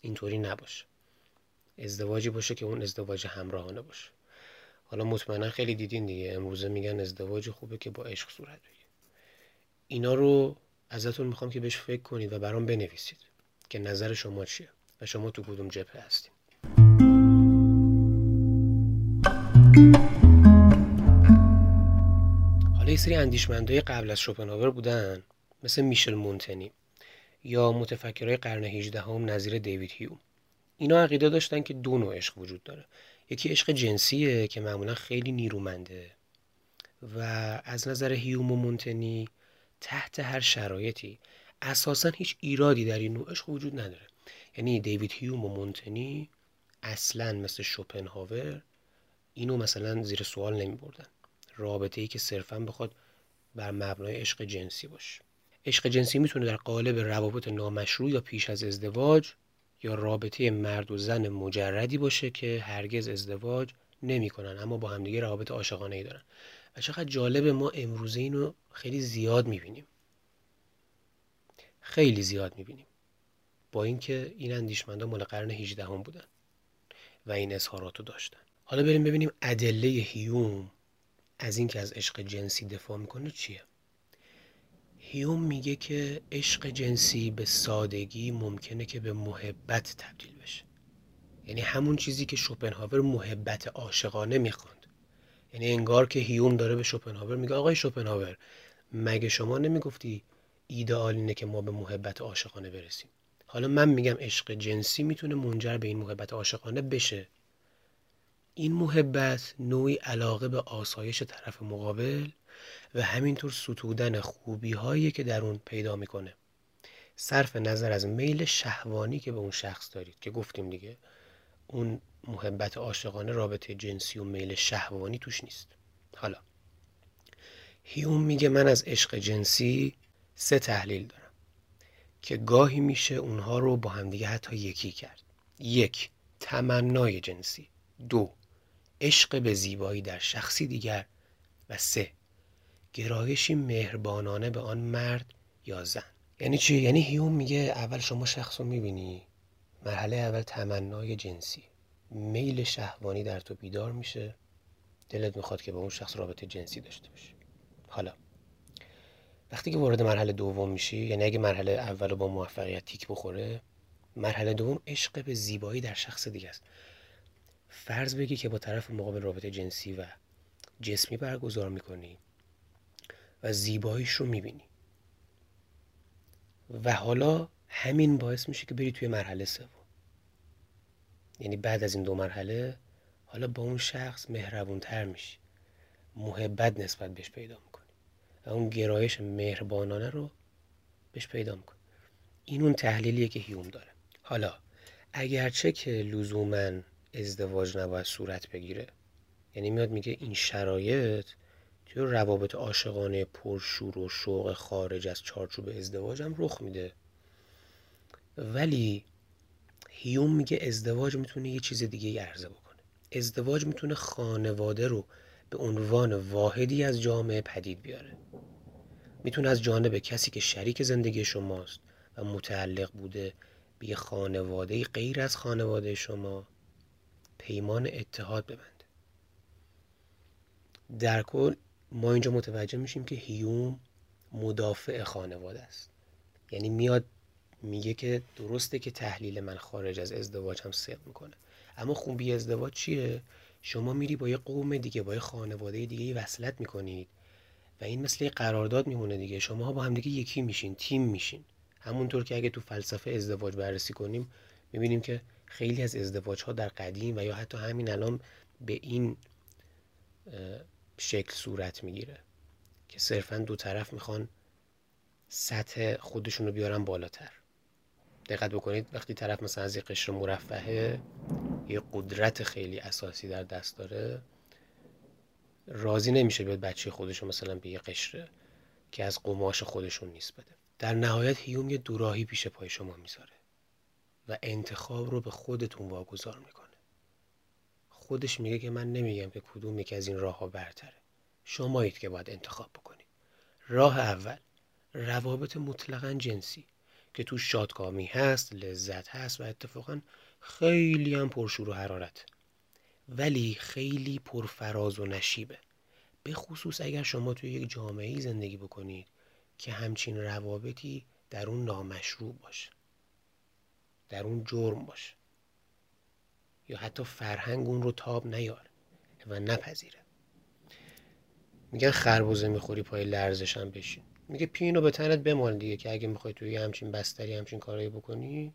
اینطوری نباشه. ازدواجی باشه که اون ازدواج همراهانه باشه. حالا مطمئنا خیلی دیدین دیگه. امروزه میگن ازدواج خوبه که با عشق صورت بگیره. اینا رو ازتون می‌خوام که بهش فکر کنید و برام بنویسید که نظر شما چیه و شما تو کدوم جبهه هستید حالا یه سری اندیشمندای قبل از شوپنهاور بودن مثل میشل مونتنی. یا متفکرهای قرن 18 هم نظیر دیوید هیوم اینا عقیده داشتن که دو نوع عشق وجود داره. یکی عشق جنسیه که معمولا خیلی نیرومنده و از نظر هیوم و مونتنی تحت هر شرایطی اساسا هیچ ایرادی در این نوع عشق وجود نداره. یعنی دیوید هیوم و مونتنی اصلا مثل شوپنهاور اینو مثلا زیر سوال نمی بردن رابطه ای که صرفا بخواد بر مبنای عشق جنسی باشه. عشق جنسی می‌تونه در قالب روابط نامشروع یا پیش از ازدواج یا رابطه مرد و زن مجردی باشه که هرگز ازدواج نمی‌کنن اما با همدیگه روابط عاشقانه ای دارن. و چقدر جالب ما امروزه اینو خیلی زیاد می‌بینیم. خیلی زیاد می‌بینیم. با اینکه این اندیشمندا مال قرن 18 هم بودن و این اظهاراتو داشتن. حالا بریم ببینیم ادله هیوم از اینکه از عشق جنسی دفاع می‌کنه چیه. هیوم میگه که عشق جنسی به سادگی ممکنه که به محبت تبدیل بشه. یعنی همون چیزی که شوپنهاور محبت عاشقانه می‌خواند یعنی انگار که هیوم داره به شوپنهاور میگه آقای شوپنهاور مگه شما نمی‌گفتی ایدئال اینه که ما به محبت عاشقانه برسیم؟ حالا من میگم عشق جنسی می‌تونه منجر به این محبت عاشقانه بشه. این محبت نوعی علاقه به آسایش طرف مقابل و همینطور ستودن خوبی هایی که در اون پیدا می‌کنه. صرف نظر از میل شهوانی که به اون شخص دارید که گفتیم دیگه اون محبت عاشقانه رابطه جنسی و میل شهوانی توش نیست. حالا هیوم میگه من از عشق جنسی سه تحلیل دارم که گاهی میشه اونها رو با همدیگه حتی یکی کرد. یک تمنای جنسی. دو عشق به زیبایی در شخصی دیگر. و سه گرایشی مهربانانه به آن مرد یا زن. یعنی چی؟ یعنی هیوم میگه اول شما شخص رو می‌بینی مرحله اول تمنای جنسی. میل شهوانی در تو بیدار میشه. دلت می‌خواد که با اون شخص رابطه جنسی داشته باشی. حالا وقتی که وارد مرحله دوم میشی یعنی اگه مرحله اول با موفقیت تیک بخوره مرحله دوم عشق به زیبایی در شخص دیگه است. فرض بگی که با طرف مقابل رابطه جنسی و جسمی برگزار می‌کنی. و زیباییش رو می‌بینی. و حالا همین باعث میشه که بری توی مرحله سوم. یعنی بعد از این دو مرحله حالا با اون شخص مهربونتر میشی. محبت نسبت بهش پیدا می‌کنی. و اون گرایش مهربانانه رو بهش پیدا می‌کنی. این اون تحلیلیه که هیوم داره. حالا اگرچه که لزوما ازدواج نباید صورت بگیره یعنی میاد میگه این شرایط توی روابط عاشقانه پرشور و شوق خارج از چارچوب ازدواج هم رخ میده. ولی هیوم میگه ازدواج می‌تونه یه چیز دیگه عرضه بکنه. ازدواج می‌تونه خانواده رو به عنوان واحدی از جامعه پدید بیاره. می‌تونه از جانب کسی که شریک زندگی شماست و متعلق بوده به یه خانواده غیر از خانواده شما پیمان اتحاد ببنده. در کل ما اینجا متوجه میشیم که هیوم مدافع خانواده است. یعنی میاد میگه که درسته که تحلیل من خارج از ازدواج هم صدق می‌کنه. اما خوبی ازدواج چیه؟ شما میری با یه قوم دیگه با یه خانواده دیگه وصلت می‌کنید و این مثل یه قرارداد میمونه دیگه. شما با هم دیگه یکی میشین تیم میشین. همونطور که اگه تو فلسفه ازدواج بررسی کنیم می‌بینیم که خیلی از ازدواج ها در قدیم و یا حتی همین الان به این شکل صورت می‌گیره که صرفا دو طرف می‌خوان سطح خودشون رو بیارن بالاتر. دقت بکنید وقتی طرف مثلا از یه قشر مرفهه یه قدرت خیلی اساسی در دست داره راضی نمیشه بیاد بچه خودشون مثلا به یه قشر که از قماش خودشون نیست بده. در نهایت هیوم یه دوراهی پیش پای شما می‌ذاره و انتخاب رو به خودتون واگذار می‌کنه خودش میگه که من نمیگم که کدوم یکی از این راه ها برتره. شمایید که باید انتخاب بکنید راه اول روابط مطلقا جنسی که تو شادکامی هست لذت هست و اتفاقا خیلی هم پرشور و حرارت. ولی خیلی پرفراز و نشیبه. به خصوص اگر شما توی یک جامعه زندگی بکنید که همچین روابطی در اون نامشروع باشه. در اون جرم باشه. یا حتی فرهنگ اون رو تاب نیاره و نپذیره. میگن خربوزه می‌خوری پای لرزش هم بشین. میگه پینو به تنت بمال دیگه که اگه می‌خوای توی همچین بستری همچین کارایی بکنی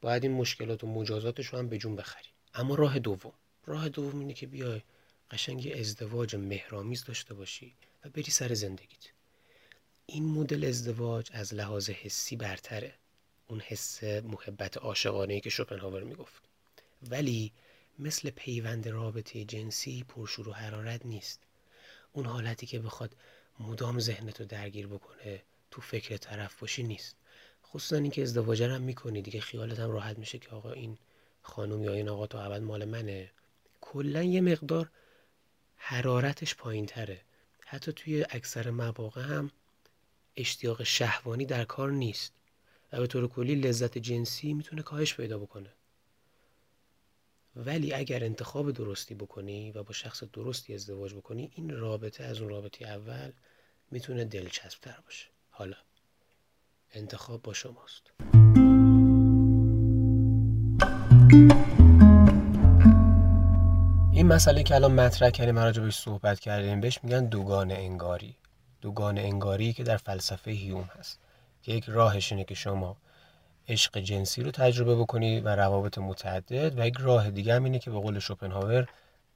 باید این مشکلات و مجازاتش رو هم به جون بخری. اما راه دوم. راه دوم اینه که بیای قشنگ ازدواج مهرامیز داشته باشی و بری سر زندگیت. این مدل ازدواج از لحاظ حسی برتره. اون حس محبت عاشقانه که شوپنهاور می‌گفت. ولی مثل پیوند رابطه جنسی پرشور و حرارت نیست. اون حالتی که بخواد مدام ذهنتو درگیر بکنه تو فکر طرف باشی نیست. خصوصا اینکه ازدواج هم می‌کنی دیگه خیالت هم راحت میشه که آقا این خانم یا این آقا تو ابد مال منه. کلا یه مقدار حرارتش پایین تره حتی توی اکثر مواقع هم اشتیاق شهوانی در کار نیست. و به طور کلی لذت جنسی می‌تونه کاهش پیدا بکنه. ولی اگر انتخاب درستی بکنی و با شخص درستی ازدواج بکنی این رابطه از اون رابطه اول می‌تونه دلچسب تر باشه. حالا انتخاب با شماست. این مسئله که الان مطرح کردیم راجع بهش صحبت کردیم بهش میگن دوگان انگاری. دوگان انگاری که در فلسفه هیوم هست که یک راهش اینه که شما عشق جنسی رو تجربه بکنی و روابط متعدد و یک راه دیگه هم اینه که به قول شوپنهاور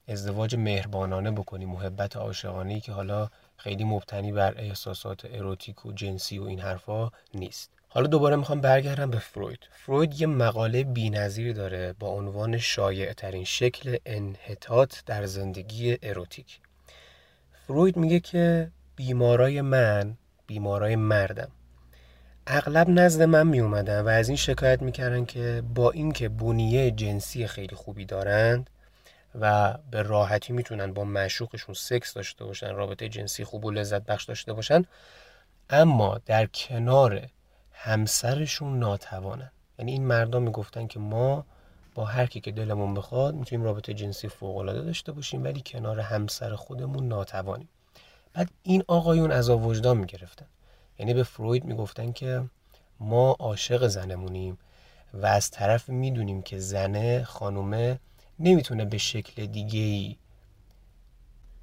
ازدواج مهربانانه بکنی محبت عاشقانه که حالا خیلی مبتنی بر احساسات اروتیک و جنسی و این حرفا نیست. حالا دوباره می‌خوام برگردم به فروید. فروید یه مقاله بینظیر داره با عنوان شایع ترین شکل انحطاط در زندگی اروتیک. فروید میگه که بیمارای من بیمارای مردم اغلب نزد من می اومدن و از این شکایت می‌کردن که با اینکه بنیه جنسی خیلی خوبی دارند و به راحتی می‌تونن با معشوقشون سکس داشته باشن رابطه جنسی خوب و لذت بخش داشته باشن اما در کنار همسرشون ناتوانن. یعنی این مردم می‌گفتن که ما با هر کی که دلمون بخواد می‌تونیم رابطه جنسی فوق العاده داشته باشیم ولی کنار همسر خودمون ناتوانیم. بعد این آقایون از وجدان می‌گرفتن. یعنی به فروید می‌گفتن که ما عاشق زنمونیم و از طرف می‌دونیم که زنه خانومه نمی‌تونه به شکل دیگه ای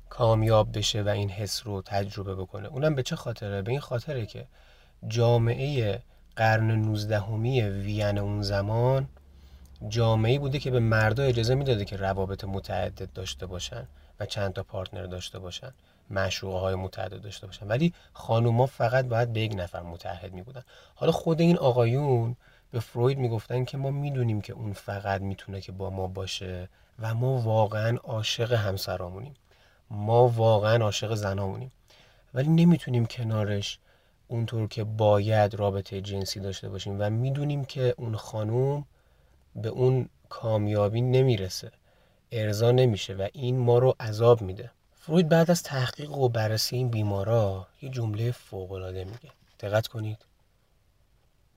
کامیاب بشه و این حس رو تجربه بکنه اونم به چه خاطره؟ به این خاطره که جامعه قرن نوزدهمی وین اون زمان جامعه بوده که به مردا اجازه می‌داده که روابط متعدد داشته باشن و چند تا پارتنر داشته باشن معشوقه های متعدد داشته باشن. ولی خانوما فقط باید به یک نفر متحد می بودن حالا خود این آقایون به فروید می‌گفتن که ما می‌دونیم که اون فقط می‌تونه که با ما باشه و ما واقعا عاشق همسرامونیم. ما واقعا عاشق زنامونیم. ولی نمی‌تونیم کنارش اونطور که باید رابطه جنسی داشته باشیم و می‌دونیم که اون خانوم به اون کامیابی نمی‌رسه. ارضا نمیشه و این ما رو عذاب میده. فروید بعد از تحقیق و بررسی این بیمارا یه جمله فوقالعاده میگه. دقت کنید.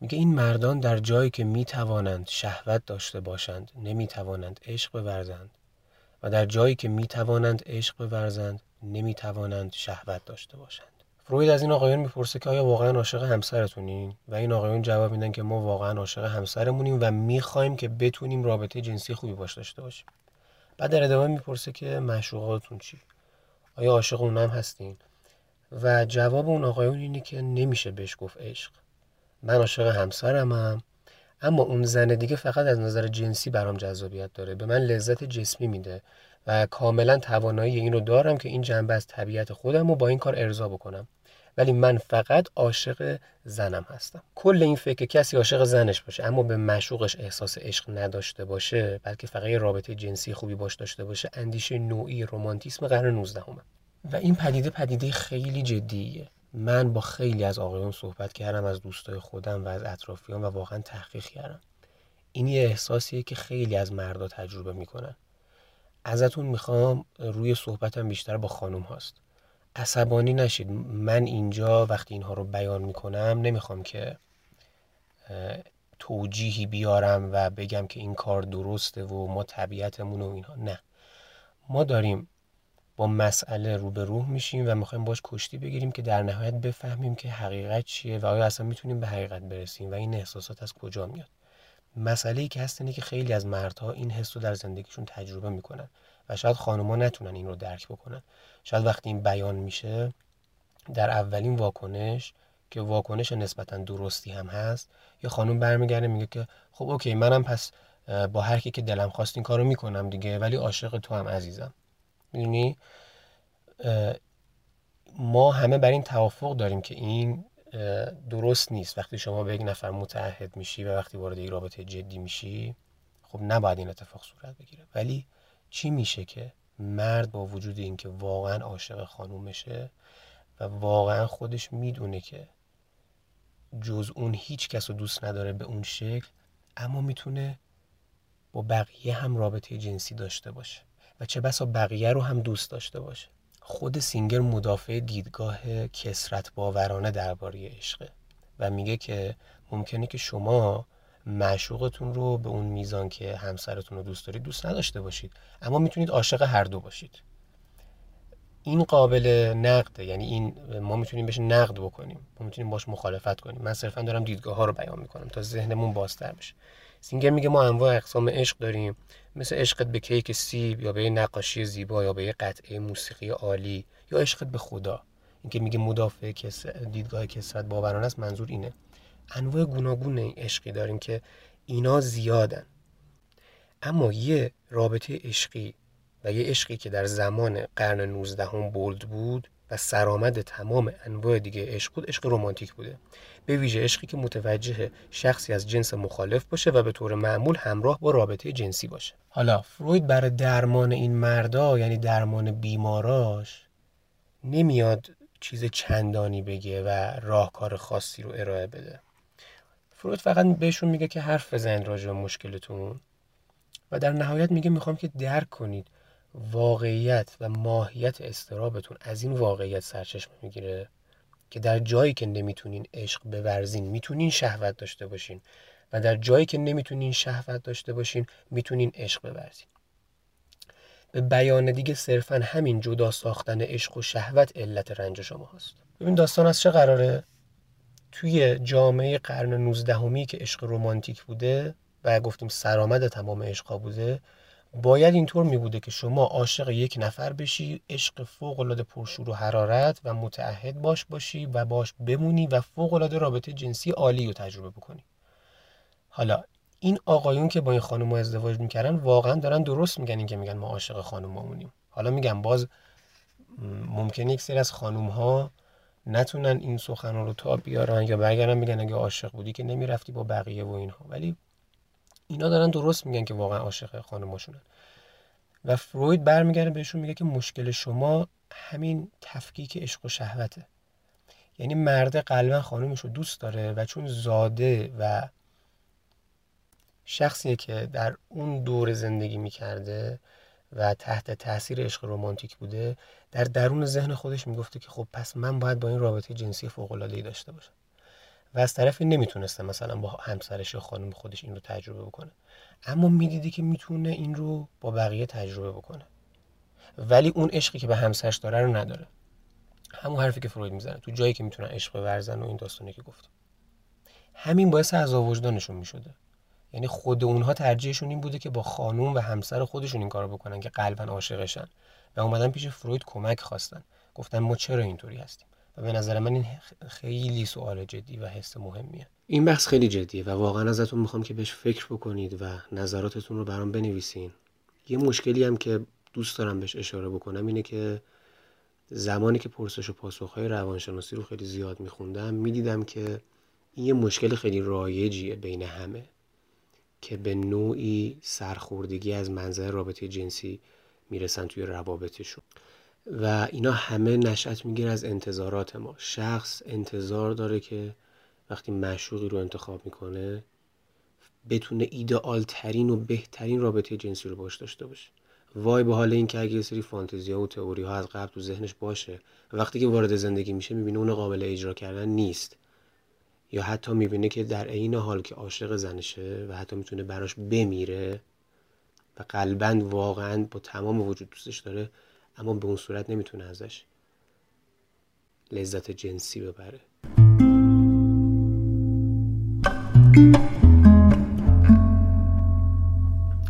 میگه این مردان در جایی که می‌توانند شهوت داشته باشند نمی‌توانند عشق بورزند و در جایی که می‌توانند عشق بورزند نمی‌توانند شهوت داشته باشند. فروید از این آقایون می‌پرسه که آیا واقعا عاشق همسرتونین؟ و این آقایون جواب میدن که ما واقعا عاشق همسرمونیم و می‌خوایم که بتونیم رابطه جنسی خوبی باش داشته باشیم. بعد در ادامه می‌پرسه که معشوقاتون چی؟ آیا عاشق اون هم هستین؟ و جواب اون آقایون اینه که نمیشه بهش گفت عشق. من عاشق همسرمم اما اون زن دیگه فقط از نظر جنسی برام جذابیت داره. به من لذت جسمی میده و کاملا توانایی این رو دارم که این جنبه از طبیعت خودم رو با این کار ارضا بکنم. ولی من فقط عاشق زنم هستم. کل این فکر کسی عاشق زنش باشه اما به مشوقش احساس عشق نداشته باشه بلکه فقط یه رابطه جنسی خوبی باش داشته باشه اندیشه نوعی رومانتیسم قرن 19 همه. و این پدیده پدیده خیلی جدیه. من با خیلی از آقایون صحبت کردم از دوستای خودم و از اطرافیان و واقعا تحقیق کردم. این یه احساسیه که خیلی از مردا تجربه می‌کنن. ازتون می‌خوام روی صحبتم بیشتر با خانم هاست. عصبانی نشید. من اینجا وقتی اینها رو بیان می‌کنم نمی‌خوام که توجیهی بیارم و بگم که این کار درسته و ما طبیعتمون و اینها. نه. ما داریم با مسئله رو به روح میشیم و می‌خوایم باش کشتی بگیریم که در نهایت بفهمیم که حقیقت چیه و آیا اصلا می‌تونیم به حقیقت برسیم و این احساسات از کجا میاد. مسئله ای که هست اینه که خیلی از مردها این حس رو در زندگیشون تجربه می‌کنن. و شاید خانوما نتونن این رو درک بکنن. شاید وقتی این بیان میشه در اولین واکنش که واکنش نسبتا درستی هم هست یه خانم برمیگرده میگه که خب اوکی منم پس با هر کی که دلم خواست این کارو می‌کنم دیگه ولی عاشق تو هم عزیزم. می‌دونی؟ ما همه بر این توافق داریم که این درست نیست. وقتی شما به یک نفر متعهد میشی و وقتی وارد یک رابطه جدی میشی خب نباید این اتفاق صورت بگیره. ولی چی میشه که مرد با وجود اینکه واقعا عاشق خانومشه و واقعا خودش می‌دونه که جز اون هیچ کس رو دوست نداره به اون شکل اما می‌تونه با بقیه هم رابطه جنسی داشته باشه و چه بسا بقیه رو هم دوست داشته باشه. خود سینگر مدافع دیدگاه کسرت باورانه درباره عشقه و میگه که ممکنه که شما معشوقتون رو به اون میزان که همسرتون رو دوست دارید دوست نداشته باشید. اما می‌تونید عاشق هر دو باشید. این قابل نقده یعنی این ما می‌تونیم بهش نقد بکنیم. ما می‌تونیم باش مخالفت کنیم. من صرفا دارم دیدگاه ها رو بیان می‌کنم تا ذهنمون بازتر بشه. سینگر میگه ما انواع اقسام عشق داریم. مثل عشقت به کیک سیب یا به نقاشی زیبا یا به قطعه موسیقی عالی یا عشقت به خدا. اینکه میگه مدافع کس دیدگاه کسرت باورانه است منظور اینه. انواع گوناگون عشقی داریم که اینا زیادن. اما یه رابطه عشقی و یه عشقی که در زمان قرن 19 هم بولد بود و سرآمد تمام انواع دیگه عشق بود عشق رمانتیک بوده. به ویژه عشقی که متوجه شخصی از جنس مخالف باشه و به طور معمول همراه با رابطه جنسی باشه. حالا فروید برای درمان این مردا یعنی درمان بیماراش نمیاد چیز چندانی بگه و راهکار خاصی رو ارائه بده. فروید فقط بهشون میگه که حرف بزنید راجع به مشکلتون و در نهایت میگه می‌خوام که درک کنید واقعیت و ماهیت استرابتون از این واقعیت سرچشمه می‌گیره که در جایی که نمی‌تونین عشق بورزین می‌تونین شهوت داشته باشین و در جایی که نمی‌تونین شهوت داشته باشین می‌تونین عشق بورزین. به بیان دیگه صرفا همین جدا ساختن عشق و شهوت علت رنج شما هست ببین داستان از چه قراره؟ توی جامعه قرن 19 که عشق رمانتیک بوده و گفتیم سرآمد تمام عشقا بوده باید اینطور می بوده که شما عاشق یک نفر بشی عشق فوق العاده پرشور و حرارت و متعهد باش باشی و باش بمونی و فوق العاده رابطه جنسی عالی رو تجربه بکنی. حالا این آقایون که با این خانم ازدواج می‌کردن واقعا دارن درست میگن این که میگن ما عاشق خانومامونیم. حالا میگم باز ممکنه یک سری از خانوم ها نتونن این سخن رو تا بیارن یا برگردن میگن اگه عاشق بودی که نمی‌رفتی با بقیه و اینها. ولی اینا دارن درست میگن که واقعا عاشق خانماشونن. و فروید برمیگرده بهشون میگه که مشکل شما همین تفکیک عشق و شهوته. یعنی مرد قلبا خانومش رو دوست داره و چون زاده و شخصیه که در اون دور زندگی می‌کرده و تحت تاثیر عشق رمانتیک بوده در درون ذهن خودش می‌گفته که خب پس من باید با این رابطه جنسی فوق العاده داشته باشم. و از طرفی نمی‌تونسته مثلا با همسرش یا خانم خودش این رو تجربه بکنه. اما می‌دیده که می‌تونه این رو با بقیه تجربه بکنه. ولی اون عشقی که به همسرش داره رو نداره. همون حرفی که فروید می‌زنه تو جایی که می‌تونن عشق ورزن و این داستانی که گفتم همین باعث عذاب وجدانشون می‌شده. یعنی خود اونها ترجیحشون این بوده که با خانوم و همسر خودشون این کارو بکنن که قلبا عاشقشن. و اومدن پیش فروید کمک خواستن. گفتن ما چرا اینطوری هستیم؟ و به نظر من این خیلی سوال جدی و حس مهمیه. این بحث خیلی جدیه و واقعا ازتون می‌خوام که بهش فکر بکنید و نظراتتون رو برام بنویسین. یه مشکلی هم که دوست دارم بهش اشاره بکنم اینه که زمانی که پرسش و پاسخهای روانشناسی رو خیلی زیاد میخوندم می‌دیدم که این یه مشکل خیلی رایجیه بین همه. که به نوعی سرخوردگی از منظر رابطه جنسی می‌رسن توی روابطشون. و اینا همه نشأت می‌گیره از انتظارات ما. شخص انتظار داره که وقتی مشوقی رو انتخاب می‌کنه بتونه ایدئال ترین و بهترین رابطه جنسی رو باش داشته باشه. وای به حال این که اگه سری فانتزی ها و تئوری ها از قبل تو ذهنش باشه وقتی که وارد زندگی میشه می‌بینه اون قابل اجرا کردن نیست. یا حتی می‌بینه که در عین حال که عاشق زنشه و حتی می‌تونه براش بمیره و قلبا واقعا با تمام وجود دوستش داره اما به اون صورت نمی‌تونه ازش لذت جنسی ببره.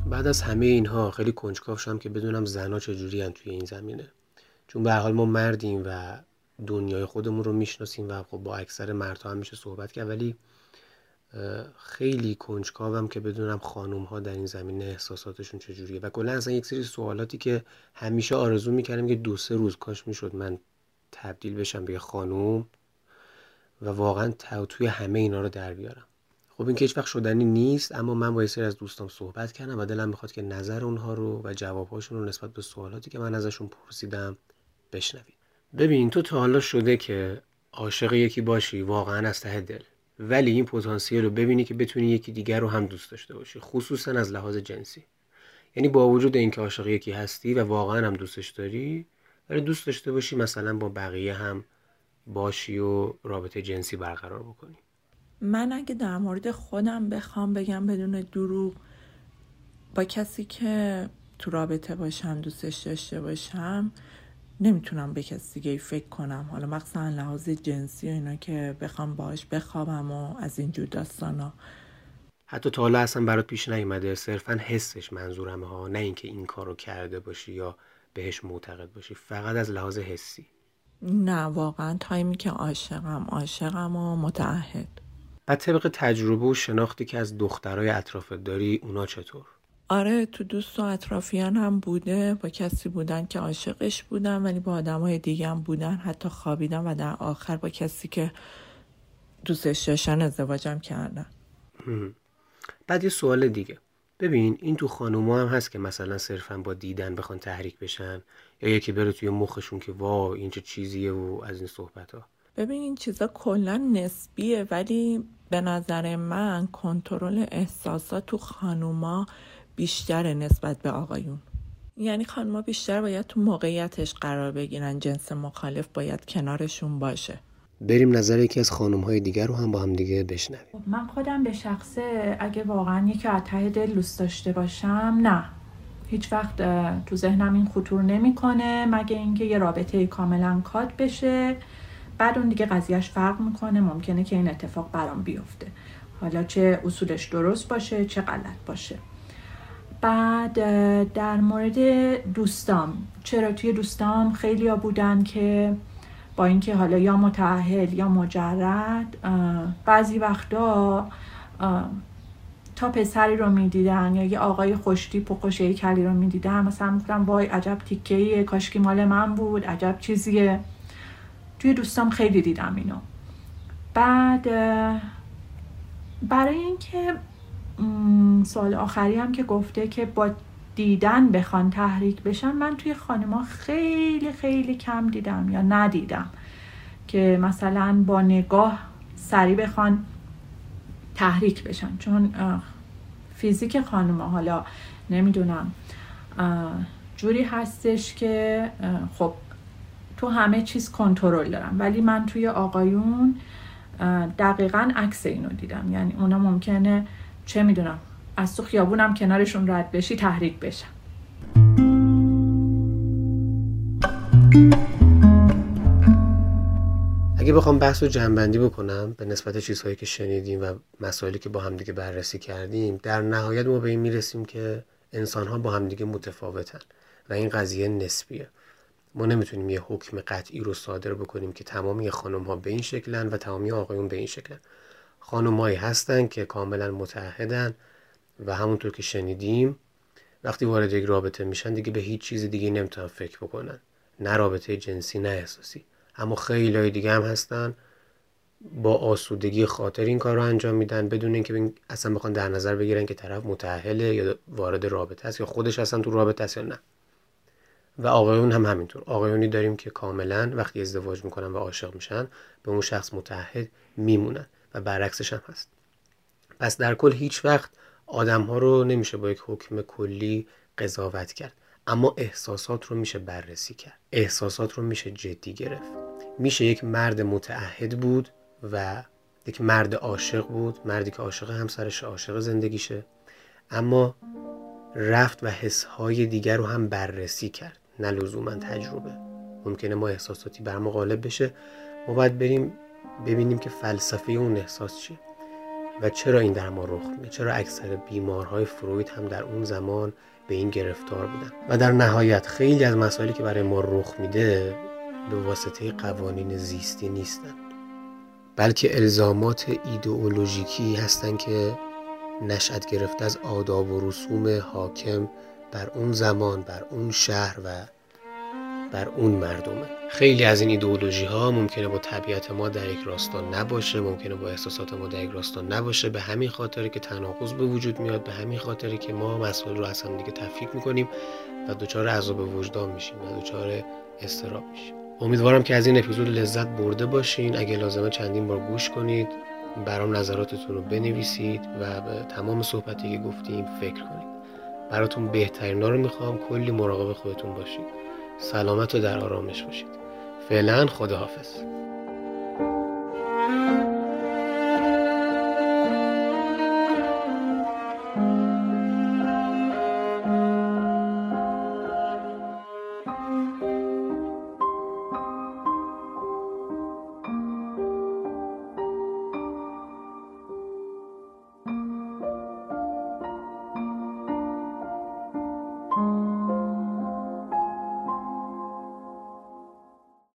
بعد از همه اینها خیلی کنجکاو شدم که بدونم زنها چجوری توی این زمینه. چون به حال ما مردیم و دنیای خودمون رو می‌شناسیم و خب با اکثر مردها هم میشه صحبت کرد. ولی خیلی کنجکاوم که بدونم خانوم ها در این زمینه احساساتشون چجوریه. و کلا اصلا یک سری سوالاتی که همیشه آرزو می‌کردم که دو سه روز کاش می‌شد من تبدیل بشم به یه خانوم و واقعا توی همه اینا رو در بیارم. خب این که هیچ وقت شدنی نیست اما من با یه سری از دوستام صحبت کردم و دلم می‌خواد که نظر اونها رو و جوابهاشون رو نسبت به سوالاتی که من ازشون پرسیدم بشنوید ببین تو تا حالا شده که عاشق یکی باشی واقعا از ته دل. ولی این پتانسیل رو ببینی که بتونی یکی دیگر رو هم دوست داشته باشی خصوصا از لحاظ جنسی. یعنی با وجود اینکه عاشق یکی هستی و واقعا هم دوستش داری ولی دوست داشته باشی مثلا با بقیه هم باشی و رابطه جنسی برقرار بکنی. من اگه در مورد خودم بخوام بگم بدون دروغ با کسی که تو رابطه باشم دوستش داشته باشم نمی‌تونم به کسی دیگه فکر کنم. حالا مخصوصا لحاظ جنسی و اینا که بخوام باش بخوابم و از اینجور داستانا حتی تا حالا اصلا برات پیش نیومده. صرفا حسش منظورم ها. نه اینکه این کارو کرده باشی یا بهش معتقد باشی. فقط از لحاظ حسی. نه واقعا تایمی که عاشقم عاشقم و متعهد. بعد طبق تجربه و شناختی که از دخترای اطرافت داری اونا چطور؟ آره تو دوست و اطرافیان هم بوده. با کسی بودن که عاشقش بودن ولی با آدم های دیگه هم بودن. حتی خوابیدن و در آخر با کسی که دوستش داشتن ازدواجم کردن. بعد یه سوال دیگه. ببین این تو خانوما هم هست که مثلا صرفا با دیدن بخوان تحریک بشن یا یکی بره توی مخشون که وا این چه چیزیه و از این صحبت ها ببین این چیزا کلا نسبیه ولی به نظر من کنترل احساسات تو خانوما بیشتر نسبت به آقایون. یعنی خانما بیشتر باید تو موقعیتش قرار بگیرن. جنس مخالف باید کنارشون باشه. بریم نظر یکی از خانم های دیگر رو هم با هم دیگه بشنویم. خب، من خودم به شخصه اگه واقعا یکی از ته دل دوست داشته باشم نه. هیچ وقت تو ذهنم این خطور نمی‌کنه مگه اینکه یه رابطه کاملا کات بشه. بعد اون دیگه قضیهش فرق می‌کنه. ممکنه که این اتفاق برام بیفته. حالا چه اصولش درست باشه چه غلط باشه. بعد در مورد دوستام. چرا توی دوستام خیلی ها بودن که با اینکه حالا یا متعهل یا مجرد بعضی وقتا تا پسری رو می‌دیدن یا یه آقای خوشتیپ و خوش کلی رو می‌دیدن مثلا می‌گفتم وای عجب تیکه ایه کاشکی مال من بود عجب چیزیه. توی دوستام خیلی دیدم اینو. بعد برای اینکه سوال آخری هم که گفته که با دیدن بخوان تحریک بشن من توی خانما خیلی خیلی کم دیدم یا ندیدم که مثلا با نگاه سری بخوان تحریک بشن. چون فیزیک خانوما حالا نمی‌دونم جوری هستش که خب تو همه چیز کنترل دارم. ولی من توی آقایون دقیقا عکس اینو دیدم. یعنی اونا ممکنه چه می‌دونم از تو خیابونم کنارشون رد بشی تحریک بشم. اگه بخوام بحث رو جنبندی بکنم به نسبت چیزهایی که شنیدیم و مسائلی که با همدیگه بررسی کردیم در نهایت ما به این می‌رسیم که انسان ها با همدیگه متفاوتن و این قضیه نسبیه. ما نمی‌تونیم یه حکم قطعی رو صادر بکنیم که تمامی خانم ها به این شکلن و تمامی آقایون به این شکلن. خانم هایی هستن که کاملا متحدن و همونطور که شنیدیم وقتی وارد یک رابطه میشن دیگه به هیچ چیز دیگه نمی‌تونن فکر بکنن. نه رابطه جنسی نه احساسی. اما خیلی های دیگه هم هستن. با آسودگی خاطر این کار رو انجام میدن بدون اینکه اصلا بخوان در نظر بگیرن که طرف متأهله یا وارد رابطه است یا خودش اصلا تو رابطه است یا نه. و آقایون هم همینطور. آقایونی داریم که کاملا وقتی ازدواج می‌کنن و عاشق میشن به اون شخص متحد میمونن. و برعکسش هم هست. پس در کل هیچ وقت آدم ها رو نمیشه با یک حکم کلی قضاوت کرد. اما احساسات رو میشه بررسی کرد. احساسات رو میشه جدی گرفت. میشه یک مرد متعهد بود و یک مرد عاشق بود. مردی که عاشق همسرش عاشق زندگیشه. اما رفت و حسهای دیگر رو هم بررسی کرد. نه لزوما تجربه. ممکنه ما احساساتی بر ما غالب بشه. ما باید بریم ببینیم که فلسفه اون احساس چیه و چرا این در ما رخ میده چرا اکثر بیمارهای فروید هم در اون زمان به این گرفتار بودن. و در نهایت خیلی از مسائلی که برای ما رخ میده به واسطه قوانین زیستی نیستن. بلکه الزامات ایدئولوژیکی هستند که نشأت گرفته از آداب و رسوم حاکم بر اون زمان بر اون شهر و بر اون مردمه خیلی از این ایدئولوژی ها ممکنه با طبیعت ما در یک راستا نباشه ممکنه با احساسات ما در یک راستا نباشه. به همین خاطری که تناقض به وجود میاد به همین خاطری که ما مسائل رو از هم دیگه تفکیک می‌کنیم و دچار عذاب وجدان میشیم و دچار استراب میشیم. امیدوارم که از این اپیزود لذت برده باشین. اگه لازمه چندین بار گوش کنید برام نظراتتون رو بنویسید و به تمام صحبتی که گفتیم فکر کنید. براتون بهترین رو می‌خوام. کلی مراقب خودتون باشید. سلامت و در آرامش باشید. فعلا خداحافظ.